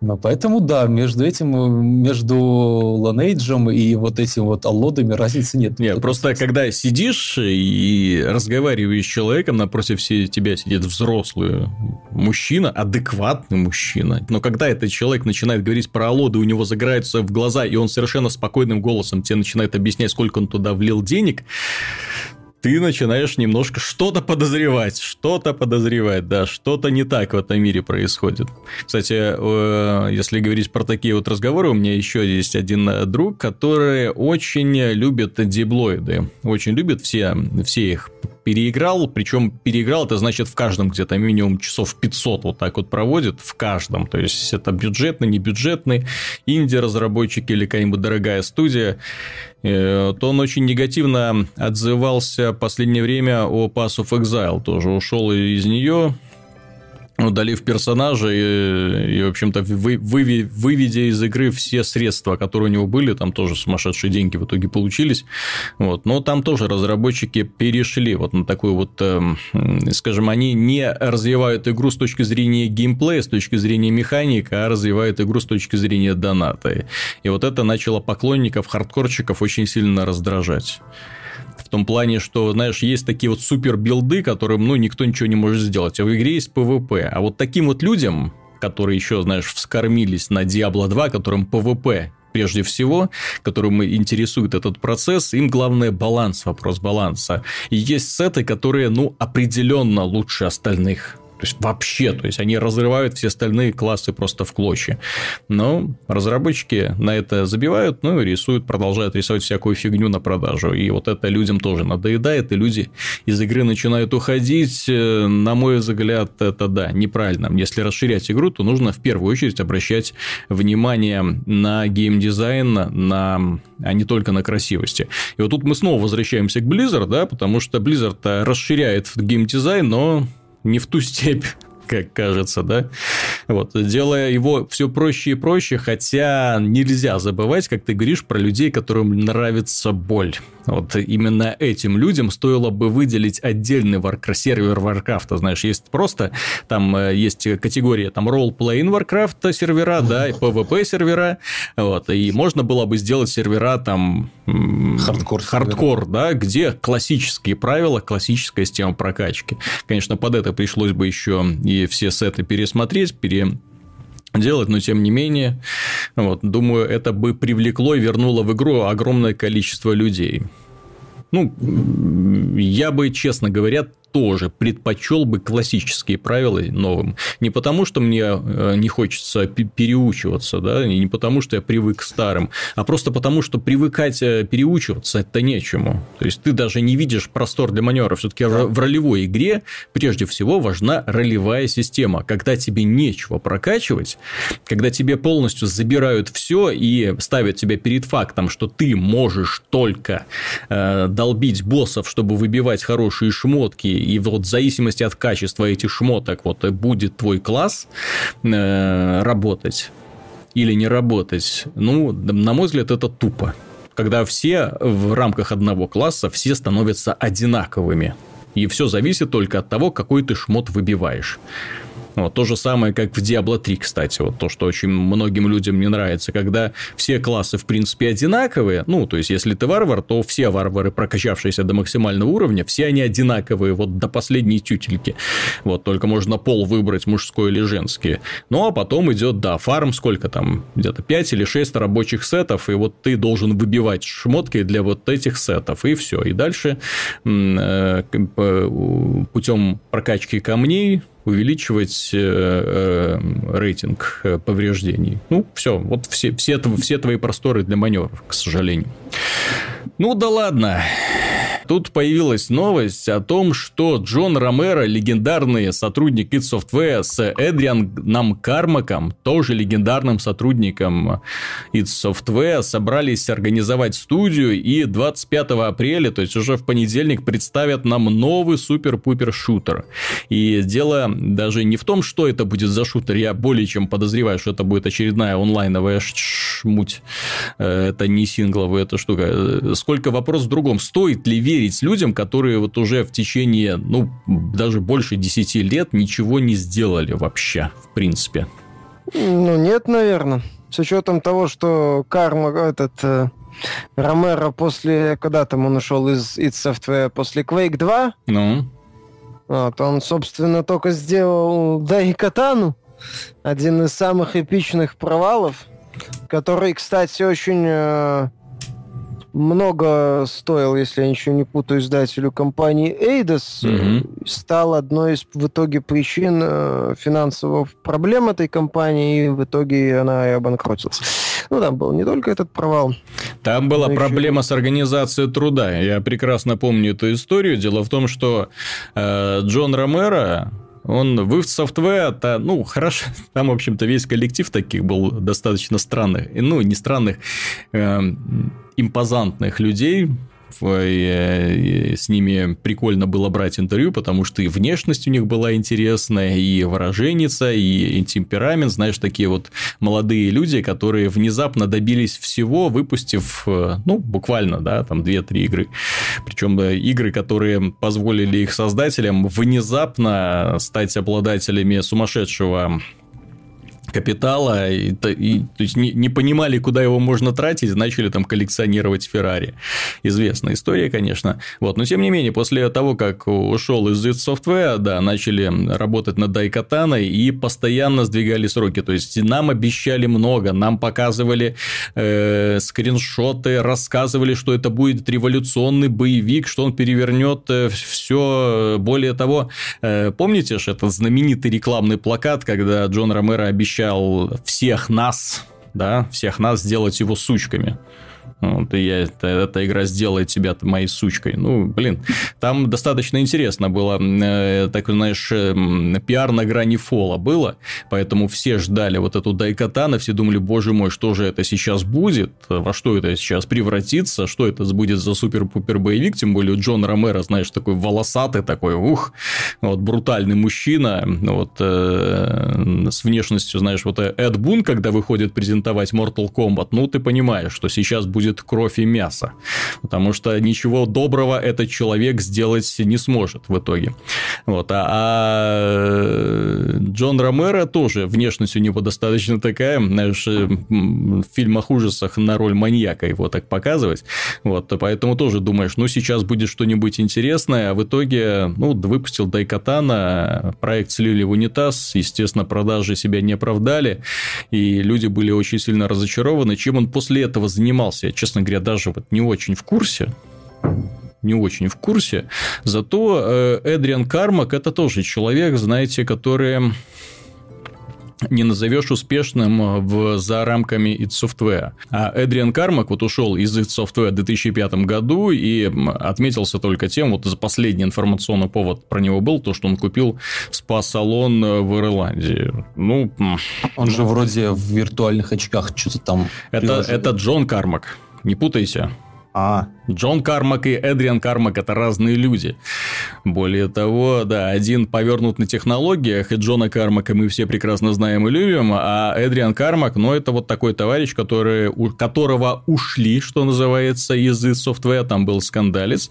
Ну, поэтому, да, между этим, между Ланейджем и вот этим вот аллодами разницы нет. Нет, просто когда сидишь и разговариваешь с человеком, напротив тебя сидит взрослый мужчина, адекватный мужчина, но когда этот человек начинает говорить про аллоды, у него загораются в глаза, и он совершенно спокойным голосом тебе начинает объяснять, сколько он туда влил денег, ты начинаешь немножко что-то подозревать, что-то подозревать, да, что-то не так в этом мире происходит. Кстати, э, если говорить про такие вот разговоры, у меня еще есть один друг, который очень любит диблоиды, очень любит все, все их переиграл, причем переиграл, это значит в каждом где-то минимум часов 500 вот так вот проводит, в каждом, то есть это бюджетный, не бюджетный, инди-разработчик или какая-нибудь дорогая студия, э, то он очень негативно отзывался в последнее время о Pass of Exile, тоже ушел из нее, удалив персонажа и, и в общем-то, вы, вы, выведя из игры все средства, которые у него были, там тоже сумасшедшие деньги в итоге получились, вот, но там тоже разработчики перешли вот на такую вот, э, скажем, они не развивают игру с точки зрения геймплея, с точки зрения механики, а развивают игру с точки зрения доната, и вот это начало поклонников, хардкорчиков очень сильно раздражать том плане, что, знаешь, есть такие вот супер билды, которым, ну, никто ничего не может сделать, а в игре есть PvP. А вот таким вот людям, которые еще, знаешь, вскормились на Diablo 2, которым PvP прежде всего, которым интересует этот процесс, им главное баланс, вопрос баланса. И есть сеты, которые, ну, определенно лучше остальных. То есть вообще, то есть они разрывают все остальные классы просто в клочья. Но разработчики на это забивают, ну и рисуют, продолжают рисовать всякую фигню на продажу. И вот это людям тоже надоедает, и люди из игры начинают уходить. Э, на мой взгляд, это да, неправильно. Если расширять игру, то нужно в первую очередь обращать внимание на геймдизайн, на... а не только на красивости. И вот тут мы снова возвращаемся к Blizzard, да, потому что Blizzard расширяет геймдизайн, но не в ту степь, как кажется, да? Вот, делая его все проще и проще, хотя нельзя забывать, как ты говоришь, про людей, которым нравится боль. Вот именно этим людям стоило бы выделить отдельный Warcraft, сервер Warcraft. Знаешь, есть просто, там э, есть категория, там role-playing Warcraft сервера, да, и PvP сервера, вот, и можно было бы сделать сервера там... Хардкор. Хардкор, да, где классические правила, классическая система прокачки. Конечно, под это пришлось бы еще и все сеты пересмотреть, пере делать, но тем не менее, вот, думаю, это бы привлекло и вернуло в игру огромное количество людей. Ну, я бы, честно говоря, тоже предпочел бы классические правила новым. Не потому, что мне э, не хочется переучиваться, да, не потому, что я привык к старым, а просто потому, что привыкать э, переучиваться это нечему. То есть ты даже не видишь простор для маневра. Все-таки да. в ролевой игре прежде всего важна ролевая система, когда тебе нечего прокачивать, когда тебе полностью забирают все и ставят тебя перед фактом, что ты можешь только э, долбить боссов, чтобы выбивать хорошие шмотки, и вот в зависимости от качества этих шмоток вот будет твой класс э, работать или не работать, ну, на мой взгляд, это тупо. Когда все в рамках одного класса, все становятся одинаковыми. И все зависит только от того, какой ты шмот выбиваешь. Вот, то же самое, как в Diablo 3, кстати, вот то, что очень многим людям не нравится, когда все классы, в принципе, одинаковые, ну, то есть, если ты варвар, то все варвары, прокачавшиеся до максимального уровня, все они одинаковые, вот до последней тютельки. Вот, только можно пол выбрать, мужской или женский. Ну, а потом идет, да, фарм, сколько там, где-то 5 или 6 рабочих сетов, и вот ты должен выбивать шмотки для вот этих сетов, и все. И дальше э, путем прокачки камней увеличивать э, э, рейтинг э, повреждений. Ну, все, вот все, все, все твои просторы для маневров, к сожалению. Ну да ладно. Тут появилась новость о том, что Джон Ромеро, легендарный сотрудник id Software, с Эдрианом Кармаком, тоже легендарным сотрудником id Software, собрались организовать студию и 25 апреля, то есть уже в понедельник, представят нам новый супер-пупер шутер. И дело даже не в том, что это будет за шутер, я более чем подозреваю, что это будет очередная онлайновая шмуть. Э, это не сингловая эта штука. Сколько вопрос в другом. Стоит ли верить людям, которые вот уже в течение, ну, даже больше 10 лет ничего не сделали вообще, в принципе? Ну, нет, наверное. С учетом того, что Карма, этот э, Ромеро после, когда там он ушел из id Software, после Quake 2, ну? Вот, он, собственно, только сделал Дай Катану, один из самых эпичных провалов, который, кстати, очень э, много стоил, если я ничего не путаю, издателю компании Eidos, mm-hmm. стал одной из в итоге причин э, финансовых проблем этой компании, и в итоге она и обанкротилась. Ну, там был не только этот провал. Там была проблема еще... с организацией труда. Я прекрасно помню эту историю. Дело в том, что э, Джон Ромеро, он в софтвер, то, ну, хорошо, там, в общем-то, весь коллектив таких был достаточно странных, ну, не странных, э, импозантных людей, с ними прикольно было брать интервью, потому что и внешность у них была интересная, и выраженница, и темперамент, знаешь, такие вот молодые люди, которые внезапно добились всего, выпустив, ну, буквально, да, там 2-3 игры. Причем игры, которые позволили их создателям внезапно стать обладателями сумасшедшего капитала, и, и, то есть не, не понимали, куда его можно тратить, начали там коллекционировать Феррари. Известная история, конечно. Вот, но тем не менее, после того, как ушел из Z Software, да, начали работать над Дайкатаной и постоянно сдвигали сроки. То есть нам обещали много, нам показывали э, скриншоты, рассказывали, что это будет революционный боевик, что он перевернет э, все. Более того, э, помните же этот знаменитый рекламный плакат, когда Джон Ромеро обещал обещал всех нас, да, всех нас сделать его сучками. Вот, и я, это, эта игра сделает тебя моей сучкой. Ну, блин, там достаточно интересно было, э, так, знаешь, э, пиар на грани фола было, поэтому все ждали вот эту Дайкатана, все думали, боже мой, что же это сейчас будет, во что это сейчас превратится, что это будет за супер-пупер боевик, тем более Джон Ромеро, знаешь, такой волосатый, такой, ух, вот, брутальный мужчина, вот, э, с внешностью, знаешь, вот Эд Бун, когда выходит презентовать Mortal Kombat, ну, ты понимаешь, что сейчас будет будет кровь и мясо. Потому что ничего доброго этот человек сделать не сможет в итоге. Вот. А, а Джон Ромеро тоже внешность у него достаточно такая, знаешь, э, в фильмах ужасах на роль маньяка его так показывать. Вот. Поэтому тоже думаешь, ну, сейчас будет что-нибудь интересное, а в итоге, ну, выпустил Дайкатана, проект слили в унитаз, естественно, продажи себя не оправдали, и люди были очень сильно разочарованы, чем он после этого занимался честно говоря, даже вот не очень в курсе. не очень в курсе. Зато э, Эдриан Кармак это тоже человек, знаете, который не назовешь успешным в, за рамками id Software. А Эдриан Кармак вот ушел из id Software в 2005 году и отметился только тем, вот за последний информационный повод про него был, то, что он купил спа-салон в Ирландии. Ну, он же вроде в виртуальных очках что-то там... Это, это Джон Кармак, не путайся. А, Джон Кармак и Эдриан Кармак – это разные люди. Более того, да, один повернут на технологиях, и Джона Кармака мы все прекрасно знаем и любим, а Эдриан Кармак, ну, это вот такой товарищ, который, у которого ушли, что называется, из Software, там был скандалец,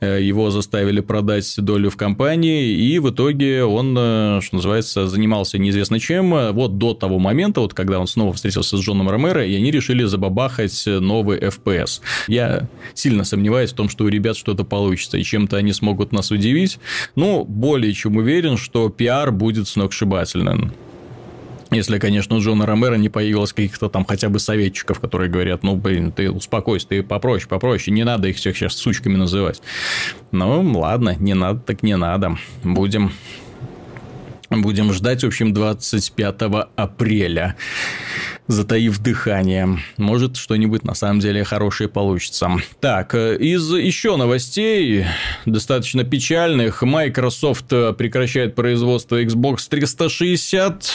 э, его заставили продать долю в компании, и в итоге он, э, что называется, занимался неизвестно чем, вот до того момента, вот когда он снова встретился с Джоном Ромеро, и они решили забабахать новый FPS. Я сильно сомневаюсь в том, что у ребят что-то получится, и чем-то они смогут нас удивить. Ну, более чем уверен, что пиар будет сногсшибательным. Если, конечно, у Джона Ромера не появилось каких-то там хотя бы советчиков, которые говорят, ну, блин, ты успокойся, ты попроще, попроще, не надо их всех сейчас сучками называть. Ну, ладно, не надо, так не надо. Будем Будем ждать, в общем, 25 апреля, затаив дыхание. Может, что-нибудь на самом деле хорошее получится. Так, э, из еще новостей, достаточно печальных, Microsoft прекращает производство Xbox 360.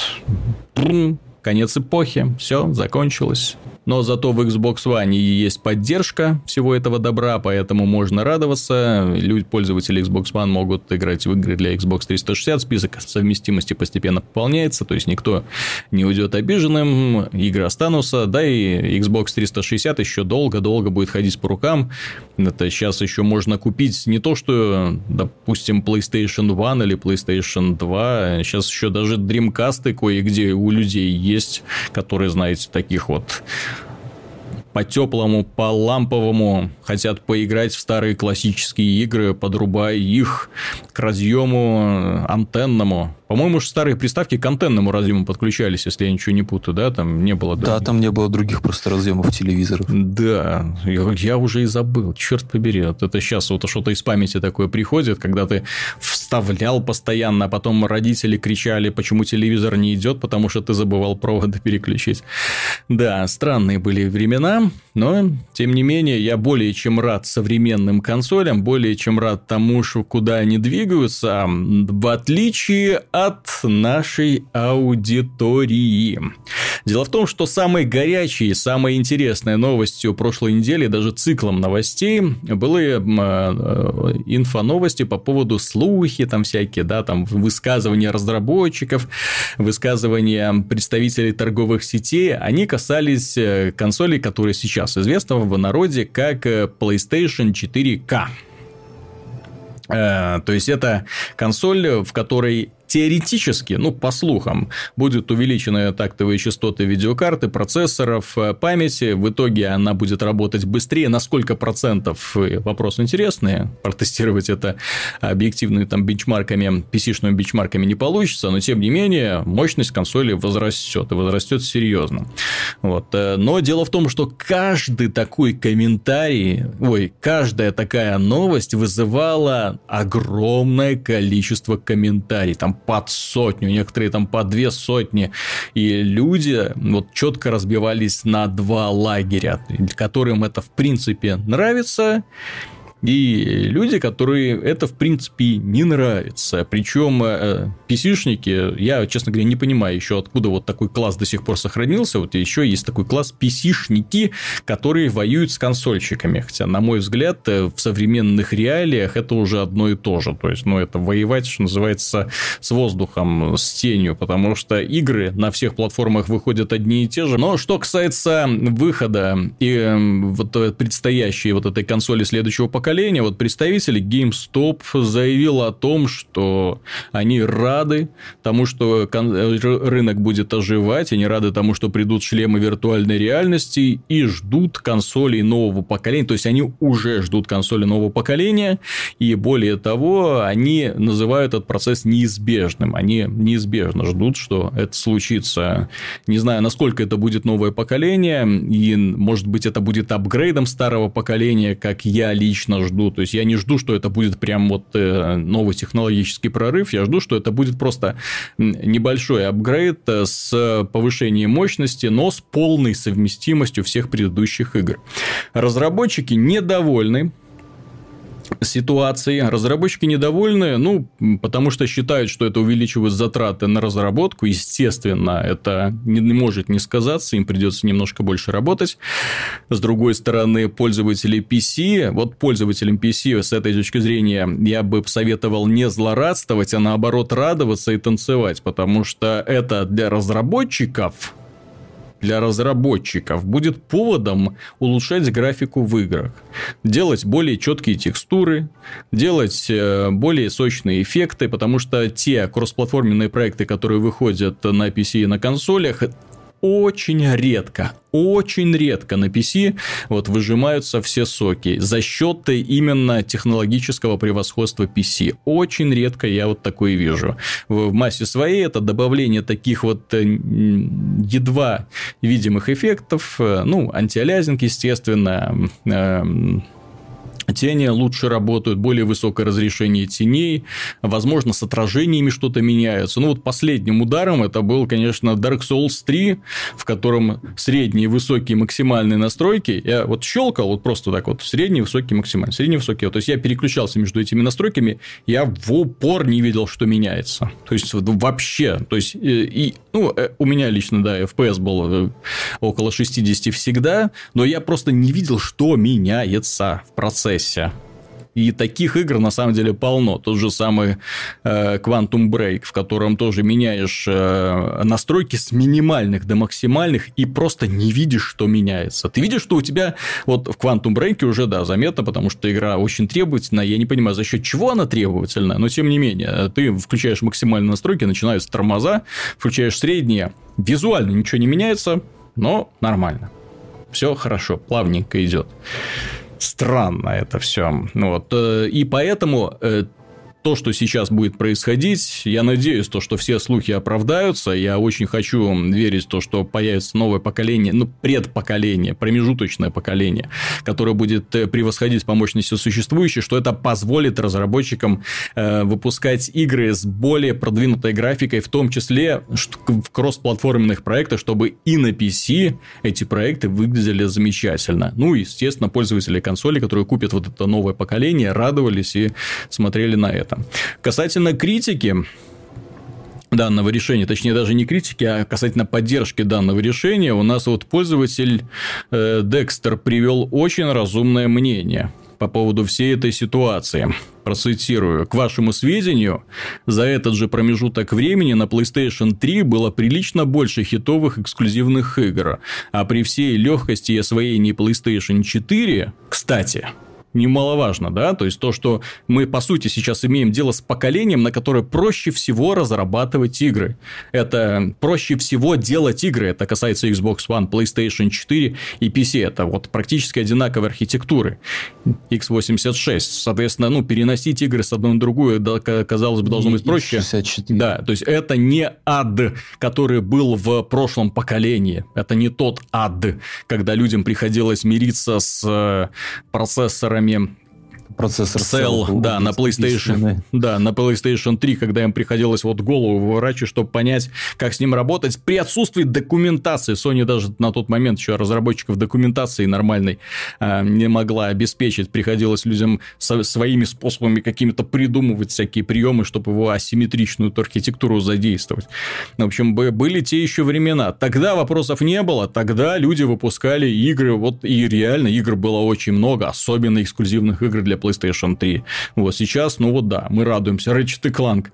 Конец эпохи. Все, закончилось. Но зато в Xbox One есть поддержка всего этого добра, поэтому можно радоваться. Люди, пользователи Xbox One могут играть в игры для Xbox 360. Список совместимости постепенно пополняется, то есть никто не уйдет обиженным, игры останутся. Да и Xbox 360 еще долго-долго будет ходить по рукам. Это сейчас еще можно купить не то, что, допустим, PlayStation 1 или PlayStation 2. Сейчас еще даже Dreamcast кое-где у людей есть, которые, знаете, таких вот по-теплому, по-ламповому хотят поиграть в старые классические игры, подрубая их к разъему антенному. По-моему, старые приставки к антенному разъему подключались, если я ничего не путаю, да? Там не было... Да, там не было других просто разъемов телевизоров. Да, я, я уже и забыл, черт побери. Вот это сейчас вот что-то из памяти такое приходит, когда ты вставлял постоянно, а потом родители кричали, почему телевизор не идет, потому что ты забывал проводы переключить. Да, странные были времена, но, тем не менее, я более чем рад современным консолям, более чем рад тому, что куда они двигаются, в отличие от нашей аудитории. Дело в том, что самой горячей, самой интересной новостью прошлой недели, даже циклом новостей, были э, инфоновости по поводу слухи там всякие, да, там высказывания разработчиков, высказывания представителей торговых сетей, они касались э, консолей, которые сейчас известны в народе как э, PlayStation 4K. То есть это консоль, в которой теоретически, ну, по слухам, будут увеличены тактовые частоты видеокарты, процессоров, э, памяти. В итоге она будет работать быстрее. На сколько процентов? Э, вопрос интересный. Протестировать это объективными там бенчмарками, PC-шными бенчмарками не получится, но тем не менее мощность консоли возрастет и возрастет серьезно. Вот. Э, но дело в том, что каждый такой комментарий, ой, каждая такая новость вызывала огромное количество комментариев. Там под сотню, некоторые там по две сотни. И люди вот четко разбивались на два лагеря, которым это в принципе нравится, и люди, которые это, в принципе, не нравится. Причем э, PC-шники, я, честно говоря, не понимаю еще, откуда вот такой класс до сих пор сохранился. Вот еще есть такой класс PC-шники, которые воюют с консольщиками. Хотя, на мой взгляд, э, в современных реалиях это уже одно и то же. То есть, ну, это воевать, что называется, с воздухом, с тенью, потому что игры на всех платформах выходят одни и те же. Но что касается выхода и э, вот предстоящей вот этой консоли следующего поколения, поколения, вот представители GameStop заявил о том, что они рады тому, что рынок будет оживать, они рады тому, что придут шлемы виртуальной реальности и ждут консолей нового поколения, то есть они уже ждут консоли нового поколения, и более того, они называют этот процесс неизбежным, они неизбежно ждут, что это случится. Не знаю, насколько это будет новое поколение, и, может быть, это будет апгрейдом старого поколения, как я лично точно жду. То есть я не жду, что это будет прям вот э, новый технологический прорыв. Я жду, что это будет просто небольшой апгрейд э, с повышением мощности, но с полной совместимостью всех предыдущих игр. Разработчики недовольны ситуации. Разработчики недовольны, ну, потому что считают, что это увеличивает затраты на разработку. Естественно, это не, не может не сказаться, им придется немножко больше работать. С другой стороны, пользователи PC, вот пользователям PC с этой точки зрения я бы советовал не злорадствовать, а наоборот радоваться и танцевать, потому что это для разработчиков для разработчиков будет поводом улучшать графику в играх, делать более четкие текстуры, делать э, более сочные эффекты, потому что те кроссплатформенные проекты, которые выходят на PC и на консолях, очень редко, очень редко на PC вот выжимаются все соки за счет именно технологического превосходства PC. Очень редко я вот такое вижу. В массе своей это добавление таких вот э, едва видимых эффектов, э, ну, антиалязинг, естественно, эм, Тени лучше работают, более высокое разрешение теней, возможно, с отражениями что-то меняется. Ну, вот последним ударом это был, конечно, Dark Souls 3, в котором средние, высокие, максимальные настройки, я вот щелкал, вот просто так вот, средний, высокий, максимальный, средний, высокий, вот, то есть я переключался между этими настройками, я в упор не видел, что меняется. То есть, вообще, то есть, и, ну, э, у меня лично, да, FPS был э, около 60 всегда, но я просто не видел, что меняется в процессе процессе. И таких игр на самом деле полно. Тот же самый э, Quantum Break, в котором тоже меняешь э, настройки с минимальных до максимальных и просто не видишь, что меняется. Ты видишь, что у тебя вот в Quantum Break уже, да, заметно, потому что игра очень требовательная. Я не понимаю, за счет чего она требовательная, но тем не менее, ты включаешь максимальные настройки, начинаются тормоза, включаешь средние, визуально ничего не меняется, но нормально. Все хорошо, плавненько идет странно это все. Вот. Э, и поэтому э, то, что сейчас будет происходить, я надеюсь, то, что все слухи оправдаются. Я очень хочу верить в то, что появится новое поколение, ну, предпоколение, промежуточное поколение, которое будет э, превосходить по мощности существующее, что это позволит разработчикам э, выпускать игры с более продвинутой графикой, в том числе в кроссплатформенных проектах, чтобы и на PC эти проекты выглядели замечательно. Ну, естественно, пользователи консоли, которые купят вот это новое поколение, радовались и смотрели на это. Касательно критики, данного решения, точнее даже не критики, а касательно поддержки данного решения, у нас вот пользователь э, Декстер привел очень разумное мнение по поводу всей этой ситуации. Процитирую. К вашему сведению, за этот же промежуток времени на PlayStation 3 было прилично больше хитовых эксклюзивных игр, а при всей легкости и освоении PlayStation 4, кстати, немаловажно, да, то есть то, что мы, по сути, сейчас имеем дело с поколением, на которое проще всего разрабатывать игры. Это проще всего делать игры, это касается Xbox One, PlayStation 4 и PC, это вот практически одинаковой архитектуры. x86, соответственно, ну, переносить игры с одной на другую, да, казалось бы, должно быть проще. X64. Да, то есть это не ад, который был в прошлом поколении, это не тот ад, когда людям приходилось мириться с э, процессорами программе процессор Cell, да, на PlayStation, да, на PlayStation 3, когда им приходилось вот голову выворачивать, чтобы понять, как с ним работать, при отсутствии документации. Sony даже на тот момент еще разработчиков документации нормальной э, не могла обеспечить. Приходилось людям со, своими способами какими-то придумывать всякие приемы, чтобы его асимметричную архитектуру задействовать. В общем, были те еще времена. Тогда вопросов не было, тогда люди выпускали игры, вот и реально игр было очень много, особенно эксклюзивных игр для PlayStation 3. Вот сейчас, ну вот да, мы радуемся. Ratchet Clank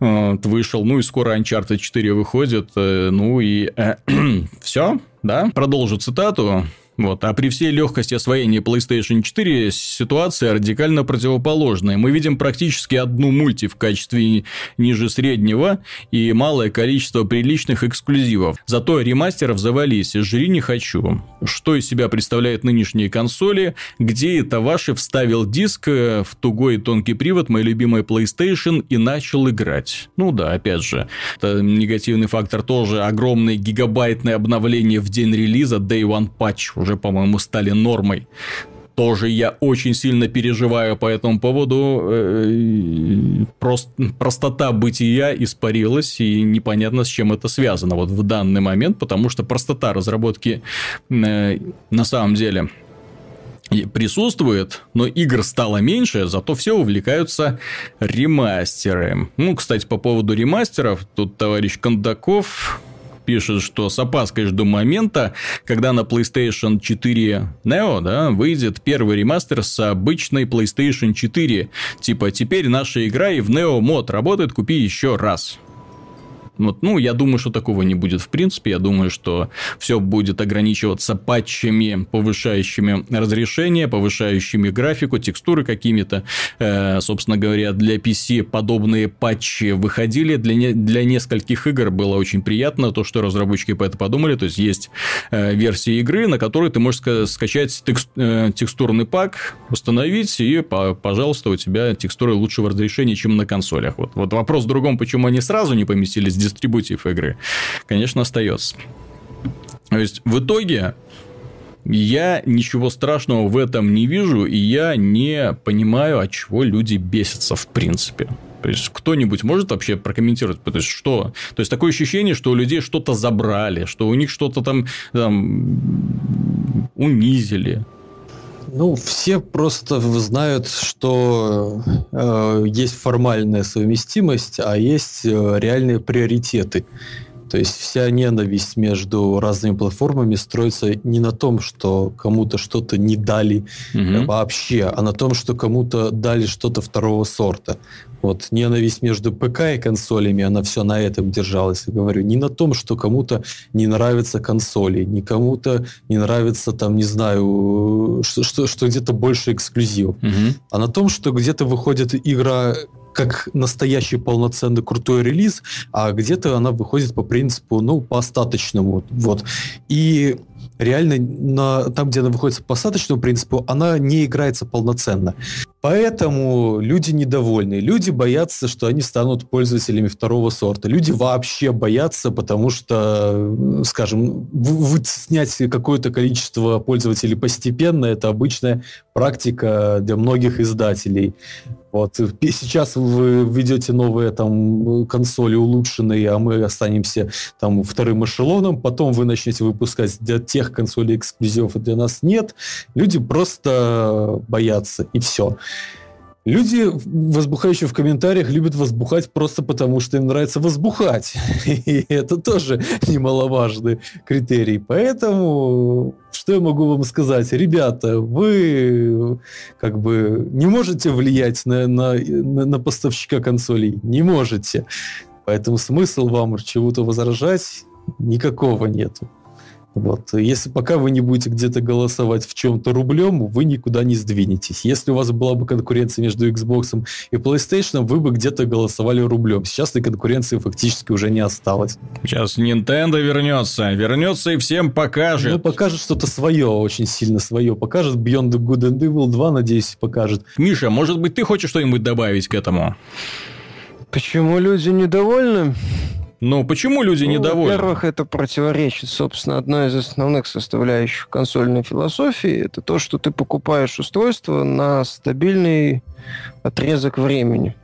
вот, вышел, ну и скоро Uncharted 4 выходит, э, ну и э, все, да. Продолжу цитату. Вот. А при всей легкости освоения PlayStation 4 ситуация радикально противоположная. Мы видим практически одну мульти в качестве ниже среднего и малое количество приличных эксклюзивов. Зато ремастеров завались, жри не хочу. Что из себя представляют нынешние консоли? Где это ваши вставил диск э, в тугой и тонкий привод, мой любимый PlayStation, и начал играть? Ну да, опять же, это негативный фактор тоже. Огромное гигабайтное обновление в день релиза, Day One Patch по-моему, стали нормой. тоже я очень сильно переживаю по этому поводу. Э, Просто, простота бытия испарилась, и непонятно, с чем это связано вот в данный момент, потому что простота разработки э, на самом деле присутствует, но игр стало меньше, зато все увлекаются ремастеры. Ну, кстати, по поводу ремастеров, тут товарищ Кондаков пишет, что с опаской жду момента, когда на PlayStation 4 Neo да, выйдет первый ремастер с обычной PlayStation 4. Типа, теперь наша игра и в Neo мод работает, купи еще раз. Вот, ну, я думаю, что такого не будет в принципе. Я думаю, что все будет ограничиваться патчами, повышающими разрешение, повышающими графику, текстуры какими-то. Э, собственно говоря, для PC подобные патчи выходили. Для, не, для нескольких игр было очень приятно то, что разработчики по это подумали. То есть, есть э, версия игры, на которой ты можешь скачать текст, э, текстурный пак, установить, и, по, пожалуйста, у тебя текстуры лучшего разрешения, чем на консолях. Вот, вот вопрос в другом, почему они сразу не поместились дистрибутив игры, конечно, остается. То есть, в итоге, я ничего страшного в этом не вижу, и я не понимаю, от чего люди бесятся в принципе. То есть, кто-нибудь может вообще прокомментировать, то есть, что? То есть, такое ощущение, что у людей что-то забрали, что у них что-то там, там унизили. Ну, все просто знают, что э, есть формальная совместимость, а есть э, реальные приоритеты. То есть вся ненависть между разными платформами строится не на том, что кому-то что-то не дали угу. вообще, а на том, что кому-то дали что-то второго сорта. Вот ненависть между ПК и консолями, она все на этом держалась. Я говорю, не на том, что кому-то не нравятся консоли, не кому-то не нравится, там, не знаю, что, что, что где-то больше эксклюзив, угу. а на том, что где-то выходит игра как настоящий полноценный крутой релиз, а где-то она выходит по принципу, ну, по остаточному. Вот. И реально на, там, где она выходит по остаточному принципу, она не играется полноценно. Поэтому люди недовольны. Люди боятся, что они станут пользователями второго сорта. Люди вообще боятся, потому что, скажем, снять какое-то количество пользователей постепенно – это обычная практика для многих издателей. Вот. Сейчас вы ведете новые там консоли улучшенные, а мы останемся там вторым эшелоном. Потом вы начнете выпускать тех консолей эксклюзивов, а для нас нет. Люди просто боятся, и все. Люди, возбухающие в комментариях, любят возбухать просто потому, что им нравится возбухать. И это тоже немаловажный критерий. Поэтому, что я могу вам сказать? Ребята, вы как бы не можете влиять на, на, на, на поставщика консолей. Не можете. Поэтому смысл вам чего-то возражать никакого нету. Вот. Если пока вы не будете где-то голосовать в чем-то рублем, вы никуда не сдвинетесь. Если у вас была бы конкуренция между Xbox и PlayStation, вы бы где-то голосовали рублем. Сейчас этой конкуренции фактически уже не осталось. Сейчас Nintendo вернется. Вернется и всем покажет. Ну, покажет что-то свое, очень сильно свое. Покажет Beyond the Good and Evil 2, надеюсь, покажет. Миша, может быть, ты хочешь что-нибудь добавить к этому? Почему люди недовольны? Ну, почему люди ну, недовольны? Во-первых, это противоречит, собственно, одной из основных составляющих консольной философии. Это то, что ты покупаешь устройство на стабильный отрезок времени.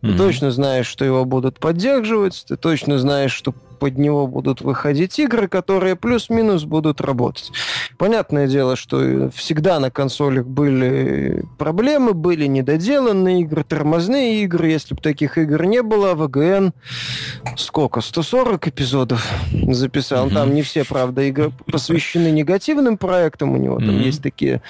Ты mm-hmm. точно знаешь, что его будут поддерживать, ты точно знаешь, что под него будут выходить игры, которые плюс-минус будут работать. Понятное дело, что всегда на консолях были проблемы, были недоделанные игры, тормозные игры. Если бы таких игр не было, ВГН сколько? 140 эпизодов записал. Mm-hmm. Там не все, правда, игры посвящены негативным проектам. У него mm-hmm. там есть такие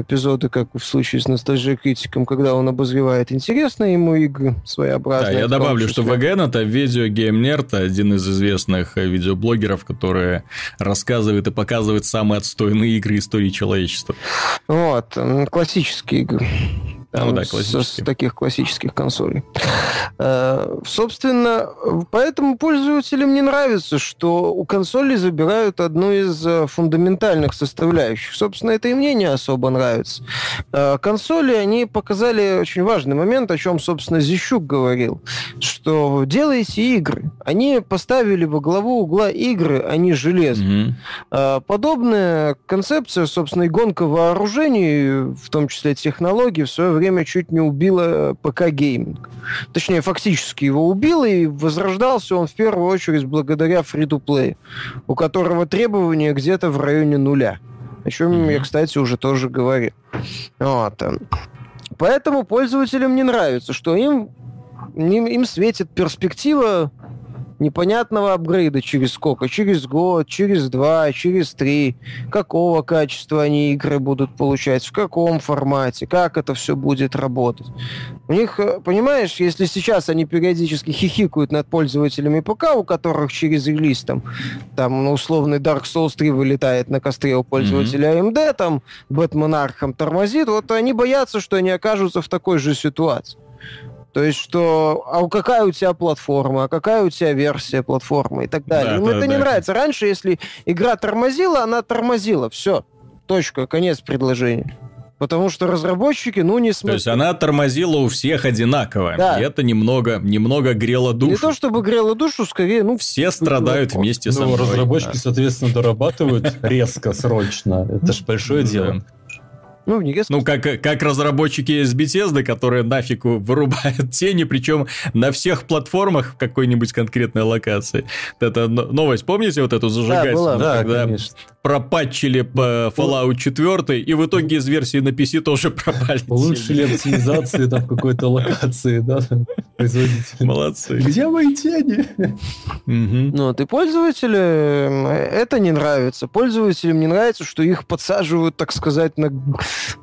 эпизоды, как в случае с ностальжей критиком, когда он обозревает интересные ему игры, своеобразные. Да, я добавлю, что ВГН это видео Nerd, один из известных э, видеоблогеров, которые рассказывает и показывает самые отстойные игры истории человечества. Вот, классические игры. Там, ну да, с, с таких классических консолей. Э, собственно, поэтому пользователям не нравится, что у консолей забирают одну из э, фундаментальных составляющих. Собственно, это и мне не особо нравится. Э, консоли, они показали очень важный момент, о чем, собственно, Зищук говорил, что делайте игры. Они поставили во главу угла игры, а не железо. Mm-hmm. Подобная концепция, собственно, и гонка вооружений, в том числе технологий, в свое время время чуть не убила ПК-гейминг. Точнее, фактически его убило, и возрождался он в первую очередь благодаря фри-то-плей, у которого требования где-то в районе нуля. О чем mm-hmm. я, кстати, уже тоже говорил. Вот. Поэтому пользователям не нравится, что им, им, им светит перспектива непонятного апгрейда через сколько? Через год, через два, через три. Какого качества они игры будут получать, в каком формате, как это все будет работать. У них, э, понимаешь, если сейчас они периодически хихикают над пользователями ПК, у которых через релиз там, там условный Dark Souls 3 вылетает на костре у пользователя mm-hmm. AMD, там Batman Arkham тормозит, вот они боятся, что они окажутся в такой же ситуации. То есть, что, а какая у тебя платформа, а какая у тебя версия платформы и так далее. Да, Им да, это да. не нравится. Раньше, если игра тормозила, она тормозила. Все. Точка. Конец предложения. Потому что разработчики, ну, не смогли. То есть она тормозила у всех одинаково. Да. И это немного, немного грело душу. Не то чтобы грело душу, скорее, ну... Все страдают вместе ну, со мной. разработчики, да. соответственно, дорабатывают резко, срочно. Это же большое дело. Ну, не ну как, как разработчики из Bethesda, которые нафиг вырубают тени, причем на всех платформах в какой-нибудь конкретной локации. Это новость, помните вот эту зажигательную? Да, была, когда конечно. Пропатчили по Fallout 4, и в итоге из версии на PC тоже пропали. Улучшили оптимизацию там какой-то локации, да, производители. Молодцы. Где мои тени? Ну, ты пользователям это не нравится. Пользователям не нравится, что их подсаживают, так сказать, на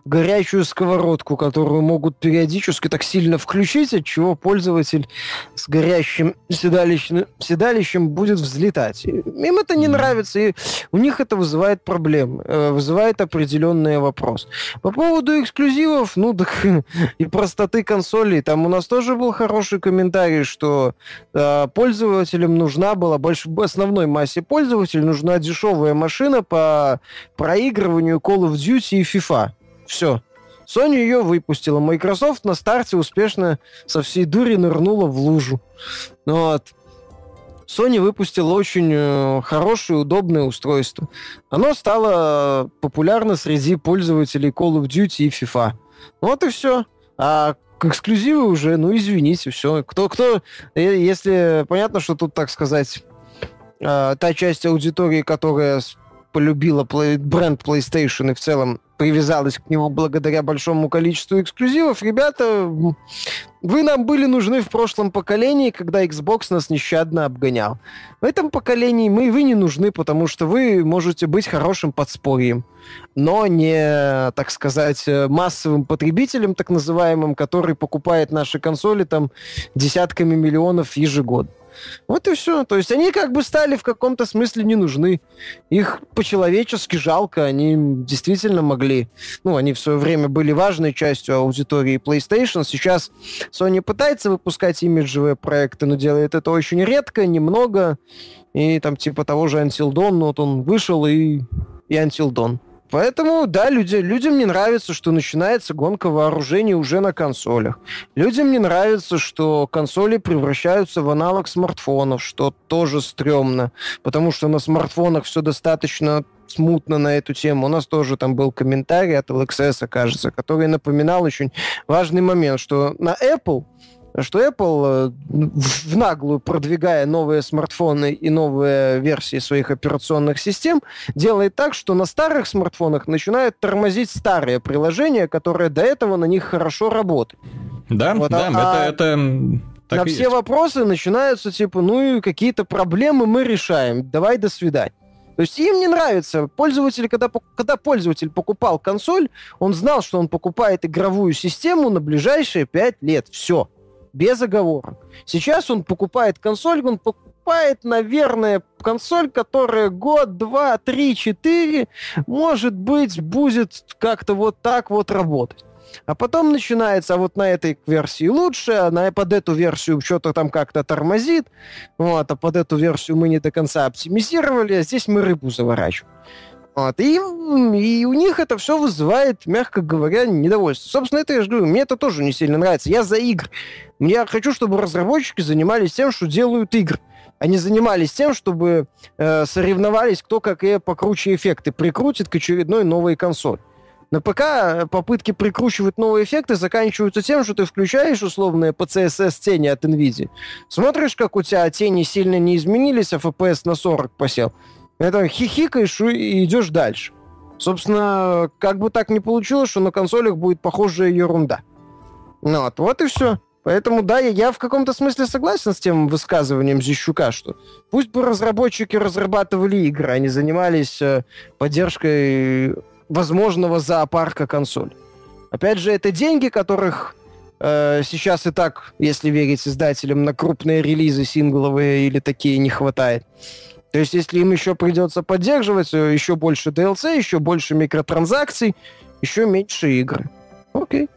горячую сковородку, которую могут периодически так сильно включить, от чего пользователь с горящим седалищем, седалищем будет взлетать. Им это не нравится, и у них это вызывает проблемы, э, вызывает определенные вопросы. По поводу эксклюзивов, ну так и простоты консолей, там у нас тоже был хороший комментарий, что э, пользователям нужна была, больш... основной массе пользователей нужна дешевая машина по проигрыванию Call of Duty и FIFA. Все. Sony ее выпустила. Microsoft на старте успешно со всей дури нырнула в лужу. Ну вот. Sony выпустила очень э, хорошее, удобное устройство. Оно стало популярно среди пользователей Call of Duty и FIFA. Вот и все. А эксклюзивы уже, ну извините, все. Кто, кто, э, если понятно, что тут, так сказать, э, та часть аудитории, которая полюбила бренд PlayStation и в целом привязалась к нему благодаря большому количеству эксклюзивов. Ребята, вы нам были нужны в прошлом поколении, когда Xbox нас нещадно обгонял. В этом поколении мы вы не нужны, потому что вы можете быть хорошим подспорьем, но не, так сказать, массовым потребителем, так называемым, который покупает наши консоли там десятками миллионов ежегодно. Вот и все. То есть они как бы стали в каком-то смысле не нужны. Их по-человечески жалко. Они действительно могли... Ну, они в свое время были важной частью аудитории PlayStation. Сейчас Sony пытается выпускать имиджевые проекты, но делает это очень редко, немного. И там типа того же Until Dawn, вот он вышел и, и Until Dawn. Поэтому, да, люди, людям не нравится, что начинается гонка вооружений уже на консолях. Людям не нравится, что консоли превращаются в аналог смартфонов, что тоже стрёмно, потому что на смартфонах все достаточно смутно на эту тему. У нас тоже там был комментарий от LXS, кажется, который напоминал очень важный момент, что на Apple что Apple, э, в наглую продвигая новые смартфоны и новые версии своих операционных систем, делает так, что на старых смартфонах начинают тормозить старые приложения, которые до этого на них хорошо работают. Да, вот, да, а, это, это так на все есть. вопросы начинаются типа, ну и какие-то проблемы мы решаем, давай до свидания. То есть им не нравится. Пользователь, когда, когда пользователь покупал консоль, он знал, что он покупает игровую систему на ближайшие 5 лет. Все без оговорок. Сейчас он покупает консоль, он покупает, наверное, консоль, которая год, два, три, четыре, может быть, будет как-то вот так вот работать. А потом начинается, а вот на этой версии лучше, а на, под эту версию что-то там как-то тормозит, вот, а под эту версию мы не до конца оптимизировали, а здесь мы рыбу заворачиваем. Вот. И, и у них это все вызывает, мягко говоря, недовольство. Собственно, это я же говорю, мне это тоже не сильно нравится. Я за игры. Я хочу, чтобы разработчики занимались тем, что делают игры. Они занимались тем, чтобы э, соревновались, кто какие покруче эффекты прикрутит к очередной новой консоли. На ПК попытки прикручивать новые эффекты заканчиваются тем, что ты включаешь условные PCSS тени от NVIDIA, смотришь, как у тебя тени сильно не изменились, а FPS на 40 посел, это хихикаешь и идешь дальше. Собственно, как бы так ни получилось, что на консолях будет похожая ерунда. Ну вот, вот и все. Поэтому, да, я в каком-то смысле согласен с тем высказыванием Зищука, что пусть бы разработчики разрабатывали игры, они занимались э, поддержкой возможного зоопарка консоль. Опять же, это деньги, которых э, сейчас и так, если верить издателям, на крупные релизы сингловые или такие не хватает. То есть, если им еще придется поддерживать, э, еще больше DLC, еще больше микротранзакций, еще меньше игр. Окей.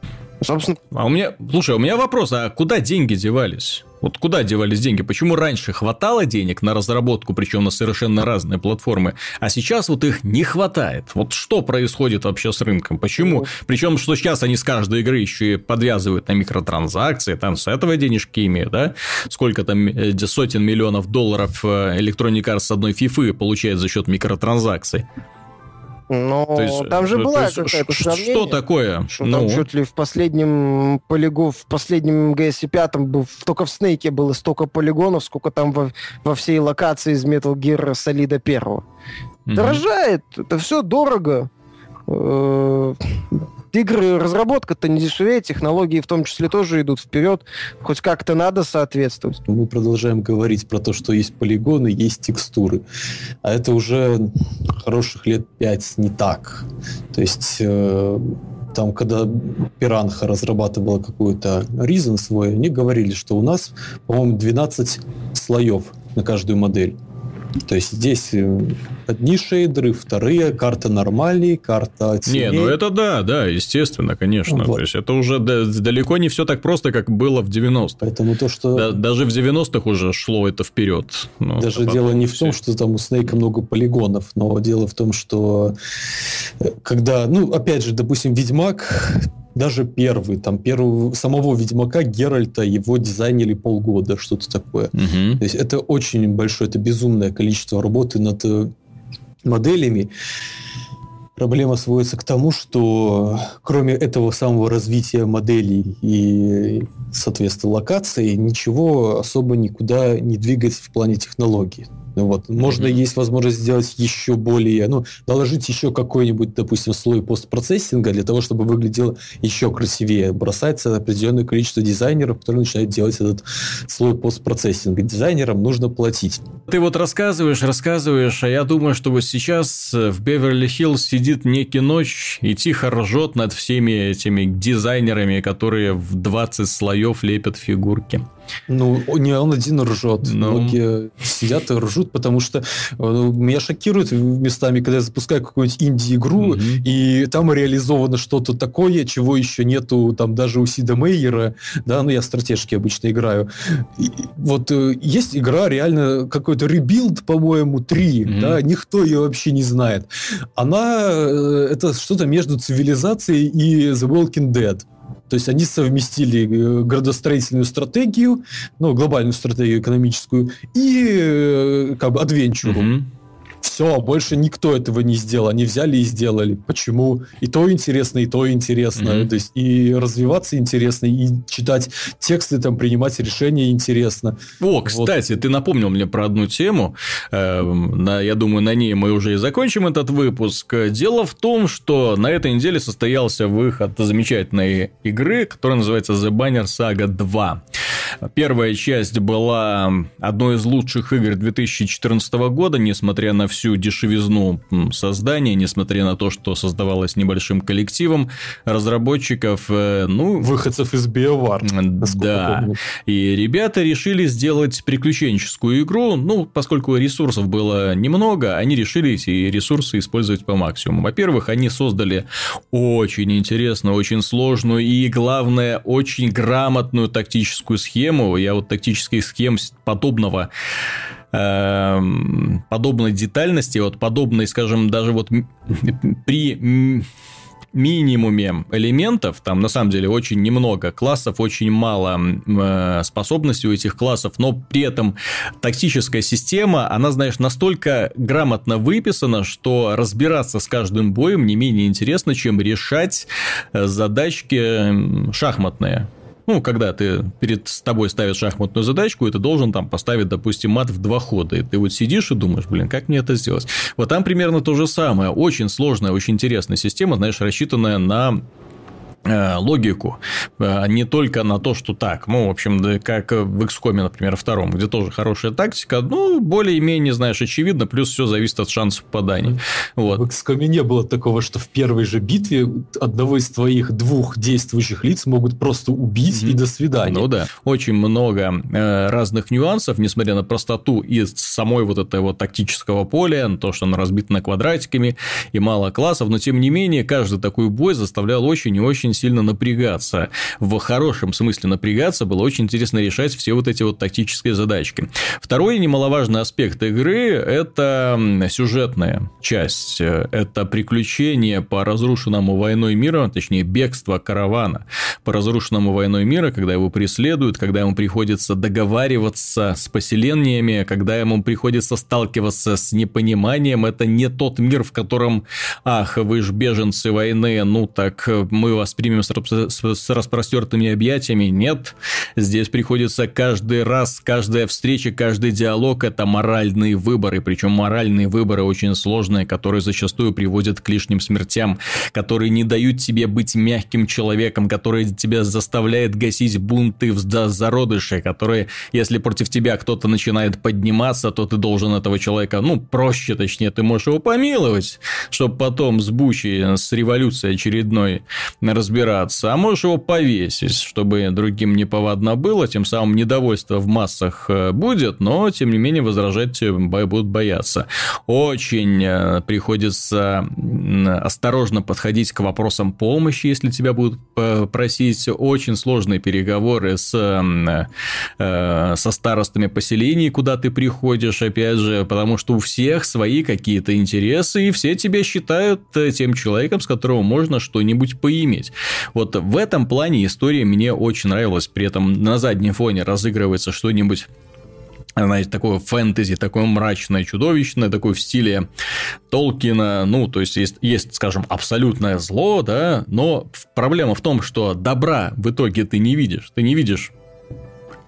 Собственно. А у меня, слушай, у меня вопрос, а куда деньги девались? Вот куда девались деньги? Почему раньше хватало денег на разработку, причем на совершенно разные платформы, а сейчас вот их не хватает? Вот что происходит вообще с рынком? Почему? Ну, причем, что сейчас они с каждой игры еще и подвязывают на микротранзакции, там с этого денежки имеют, да? Сколько там э, сотен миллионов долларов э, Electronic Arts с одной фифы получает за счет микротранзакций? Но то есть, там же была какая-то сравнение. Что такое? Что ну. там чуть ли в последнем полигон, в последнем GS 5 был, только в Снейке было столько полигонов, сколько там во, во всей локации из Metal Gear Solid 1. Угу. Дорожает, это все дорого. Игры, разработка-то не дешевее, технологии в том числе тоже идут вперед, хоть как-то надо соответствовать. Мы продолжаем говорить про то, что есть полигоны, есть текстуры, а это уже хороших лет пять не так. То есть э, там, когда Пиранха разрабатывала какую-то Reason свой, они говорили, что у нас, по-моему, 12 слоев на каждую модель. То есть здесь э, одни шейдеры, вторые, карта нормальные, карта теней. Не, ну это да, да, естественно, конечно. Вот. То есть это уже далеко не все так просто, как было в 90-х. Поэтому то, что... Да, даже в 90-х уже шло это вперед. Ну, даже дело не в том, что там у Снейка много полигонов, но дело в том, что э, когда, ну, опять же, допустим, Ведьмак даже первый, там, первого, самого Ведьмака Геральта его дизайнили полгода, что-то такое. Угу. То есть это очень большое, это безумное количество работы над э, моделями. Проблема сводится к тому, что кроме этого самого развития моделей и, соответственно, локаций, ничего особо никуда не двигается в плане технологий. Вот. Можно mm-hmm. есть возможность сделать еще более, ну, доложить еще какой-нибудь, допустим, слой постпроцессинга для того, чтобы выглядело еще красивее. Бросается определенное количество дизайнеров, которые начинают делать этот слой постпроцессинга. Дизайнерам нужно платить. Ты вот рассказываешь, рассказываешь, а я думаю, что вот сейчас в Беверли-Хиллз сидит некий ночь и тихо ржет над всеми этими дизайнерами, которые в 20 слоев лепят фигурки. Ну, не он один ржет. Но... Ну. Многие сидят и ржут, потому что ну, меня шокирует местами, когда я запускаю какую-нибудь инди-игру, угу. и там реализовано что-то такое, чего еще нету там даже у Сида Мейера, да, ну я стратежки обычно играю. И, вот э, есть игра реально какой-то Rebuild, по-моему, 3, угу. да, никто ее вообще не знает. Она, э, это что-то между цивилизацией и The Walking Dead. То есть они совместили э, градостроительную стратегию, ну, глобальную стратегию экономическую и э, как бы адвенчуру. Mm-hmm все, больше никто этого не сделал. Они взяли и сделали. Почему? И то интересно, и то интересно. Mm-hmm. То есть и развиваться интересно, и читать тексты, там, принимать решения интересно. О, кстати, вот. ты напомнил мне про одну тему. Э, на, я думаю, на ней мы уже и закончим этот выпуск. Дело в том, что на этой неделе состоялся выход замечательной игры, которая называется The Banner Saga 2. Первая часть была одной из лучших игр 2014 года, несмотря на всю дешевизну создания, несмотря на то, что создавалось небольшим коллективом разработчиков, э, ну... Выходцев из BioWare. Да. И ребята решили сделать приключенческую игру, ну, поскольку ресурсов было немного, они решили эти ресурсы использовать по максимуму. Во-первых, они создали очень интересную, очень сложную и, главное, очень грамотную тактическую схему. Я вот тактических схем подобного подобной детальности, вот подобной, скажем, даже вот при минимуме элементов, там на самом деле очень немного классов, очень мало э, способностей у этих классов, но при этом тактическая система, она, знаешь, настолько грамотно выписана, что разбираться с каждым боем не менее интересно, чем решать э, задачки шахматные. Ну, когда ты перед тобой ставят шахматную задачку, и ты должен там поставить, допустим, мат в два хода. И ты вот сидишь и думаешь, блин, как мне это сделать? Вот там примерно то же самое. Очень сложная, очень интересная система, знаешь, рассчитанная на логику, а не только на то, что так, ну, в общем, да, как в XCOM, например, втором, где тоже хорошая тактика, ну, более-менее, знаешь, очевидно, плюс все зависит от шансов попадания. Вот. В XCOM не было такого, что в первой же битве одного из твоих двух действующих лиц могут просто убить mm-hmm. и до свидания. Ну да, очень много э, разных нюансов, несмотря на простоту и самой вот этого тактического поля, то, что оно разбито на квадратиками и мало классов, но тем не менее, каждый такой бой заставлял очень и очень очень сильно напрягаться. В хорошем смысле напрягаться было очень интересно решать все вот эти вот тактические задачки. Второй немаловажный аспект игры – это сюжетная часть. Это приключение по разрушенному войной мира, точнее, бегство каравана по разрушенному войной мира, когда его преследуют, когда ему приходится договариваться с поселениями, когда ему приходится сталкиваться с непониманием. Это не тот мир, в котором, ах, вы же беженцы войны, ну так мы вас примем с, с распростертыми объятиями. Нет, здесь приходится каждый раз, каждая встреча, каждый диалог – это моральные выборы, причем моральные выборы очень сложные, которые зачастую приводят к лишним смертям, которые не дают тебе быть мягким человеком, которые тебя заставляют гасить бунты в зародыши, которые, если против тебя кто-то начинает подниматься, то ты должен этого человека, ну, проще, точнее, ты можешь его помиловать, чтобы потом с бучей, с революцией очередной разбираться разбираться, а можешь его повесить, чтобы другим не повадно было, тем самым недовольство в массах э, будет, но, тем не менее, возражать будут бояться. Очень э, приходится осторожно подходить к вопросам помощи, если тебя будут э, просить. Очень сложные переговоры с, со старостами поселений, куда ты приходишь, опять же, потому что у всех свои какие-то интересы, и все тебя считают тем человеком, с которого можно что-нибудь поиметь. Вот в этом плане история мне очень нравилась. При этом на заднем фоне разыгрывается что-нибудь знаете, такое фэнтези, такое мрачное, чудовищное, такое в стиле Толкина, ну, то есть, есть, есть, скажем, абсолютное зло, да, но проблема в том, что добра в итоге ты не видишь, ты не видишь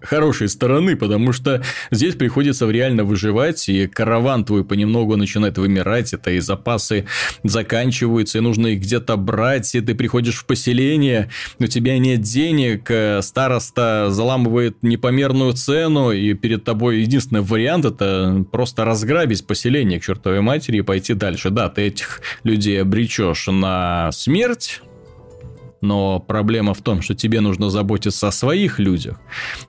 хорошей стороны, потому что здесь приходится реально выживать, и караван твой понемногу начинает вымирать, это и запасы заканчиваются, и нужно их где-то брать, и ты приходишь в поселение, у тебя нет денег, э, староста заламывает непомерную цену, и перед тобой единственный вариант это просто разграбить поселение к чертовой матери и пойти дальше. Да, ты этих людей обречешь на смерть, но проблема в том, что тебе нужно заботиться о своих людях.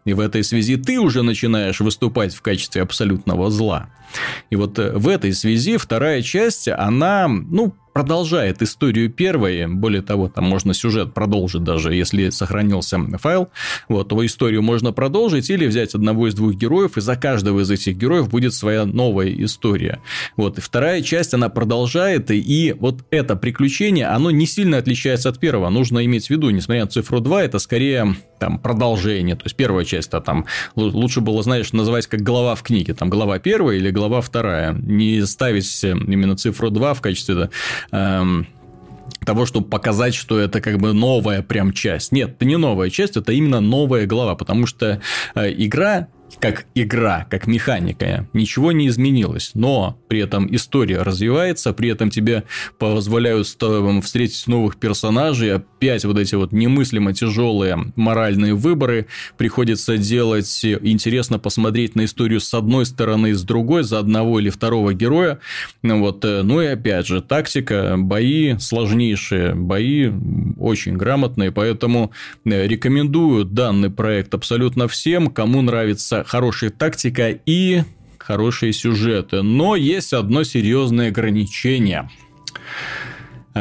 И в этой связи ты уже начинаешь выступать в качестве абсолютного зла. И вот э, в этой связи вторая часть, она, ну, продолжает историю первой, более того, там можно сюжет продолжить даже, если сохранился файл, вот, то историю можно продолжить или взять одного из двух героев, и за каждого из этих героев будет своя новая история. Вот, и вторая часть, она продолжает, и вот это приключение, оно не сильно отличается от первого, нужно иметь в виду, несмотря на цифру 2, это скорее там продолжение, то есть первая часть, а там лучше было, знаешь, называть как глава в книге, там глава первая или глава вторая, не ставить именно цифру 2 в качестве эм, того, чтобы показать, что это как бы новая прям часть. Нет, это не новая часть, это именно новая глава, потому что э, игра как игра, как механика. Ничего не изменилось, но при этом история развивается, при этом тебе позволяют встретить новых персонажей, опять вот эти вот немыслимо тяжелые моральные выборы, приходится делать, интересно посмотреть на историю с одной стороны, с другой, за одного или второго героя, вот, э, ну и опять же, тактика, бои сложнейшие, бои очень грамотные, поэтому э, рекомендую данный проект абсолютно всем, кому нравится хорошая тактика и хорошие сюжеты. Но есть одно серьезное ограничение.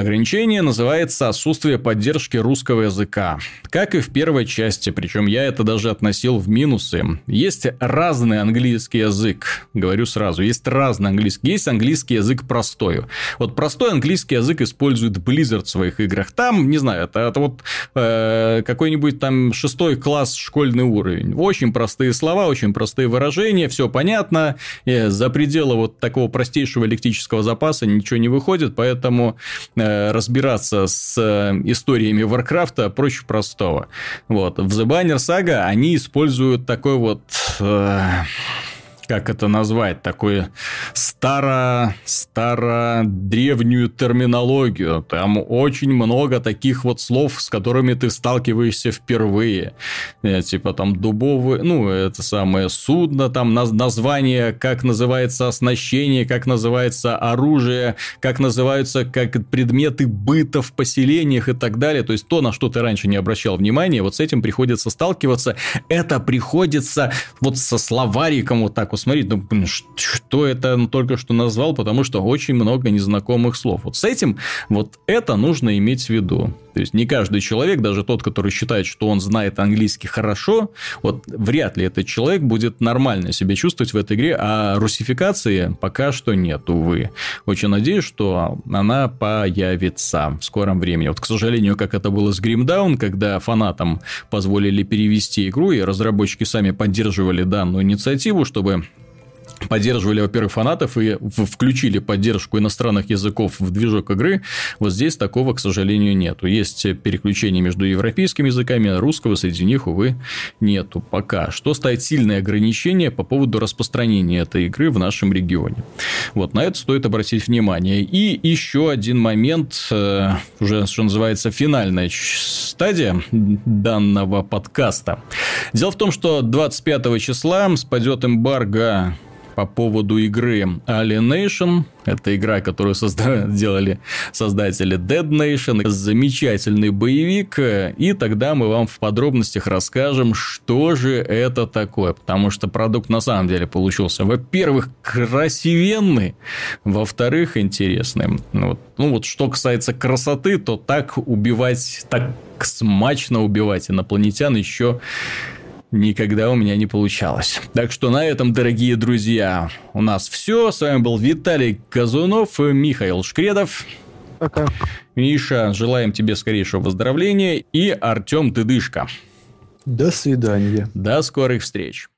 Ограничение называется отсутствие поддержки русского языка. Как и в первой части, причем я это даже относил в минусы. Есть разный английский язык. Говорю сразу, есть разный английский. Есть английский язык простой. Вот простой английский язык использует Blizzard в своих играх. Там, не знаю, это, это вот э, какой-нибудь там шестой класс школьный уровень. Очень простые слова, очень простые выражения, все понятно. И за пределы вот такого простейшего лектического запаса ничего не выходит, поэтому э, Э, разбираться с э, историями Варкрафта проще простого. Вот. В The Banner Saga они используют такой вот э, как это назвать, такую старо, старо древнюю терминологию. Там очень много таких вот слов, с которыми ты сталкиваешься впервые. Э, типа там дубовые, ну, это самое судно, там название, как называется оснащение, как называется оружие, как называются как предметы быта в поселениях и так далее. То есть то, на что ты раньше не обращал внимания, вот с этим приходится сталкиваться. Это приходится вот со словариком вот так посмотреть, ну, блин, что это он только что назвал, потому что очень много незнакомых слов. Вот с этим вот это нужно иметь в виду. То есть, не каждый человек, даже тот, который считает, что он знает английский хорошо, вот вряд ли этот человек будет нормально себя чувствовать в этой игре, а русификации пока что нет, увы. Очень надеюсь, что она появится в скором времени. Вот, к сожалению, как это было с Grimdown, когда фанатам позволили перевести игру, и разработчики сами поддерживали данную инициативу, чтобы поддерживали, во-первых, фанатов и включили поддержку иностранных языков в движок игры. Вот здесь такого, к сожалению, нету. Есть переключение между европейскими языками, а русского среди них, увы, нету пока. Что стоит сильное ограничение по поводу распространения этой игры в нашем регионе. Вот на это стоит обратить внимание. И еще один момент, э, уже, что называется, финальная стадия данного подкаста. Дело в том, что 25 числа спадет эмбарго по поводу игры Alienation. Это игра, которую созда- делали создатели Dead Nation. Замечательный боевик. И тогда мы вам в подробностях расскажем, что же это такое. Потому что продукт на самом деле получился, во-первых, красивенный, во-вторых, интересный. Ну вот, ну вот что касается красоты, то так убивать, так смачно убивать инопланетян еще никогда у меня не получалось. Так что на этом, дорогие друзья, у нас все. С вами был Виталий Казунов, Михаил Шкредов. Пока. Миша, желаем тебе скорейшего выздоровления. И Артем Тыдышко. До свидания. До скорых встреч.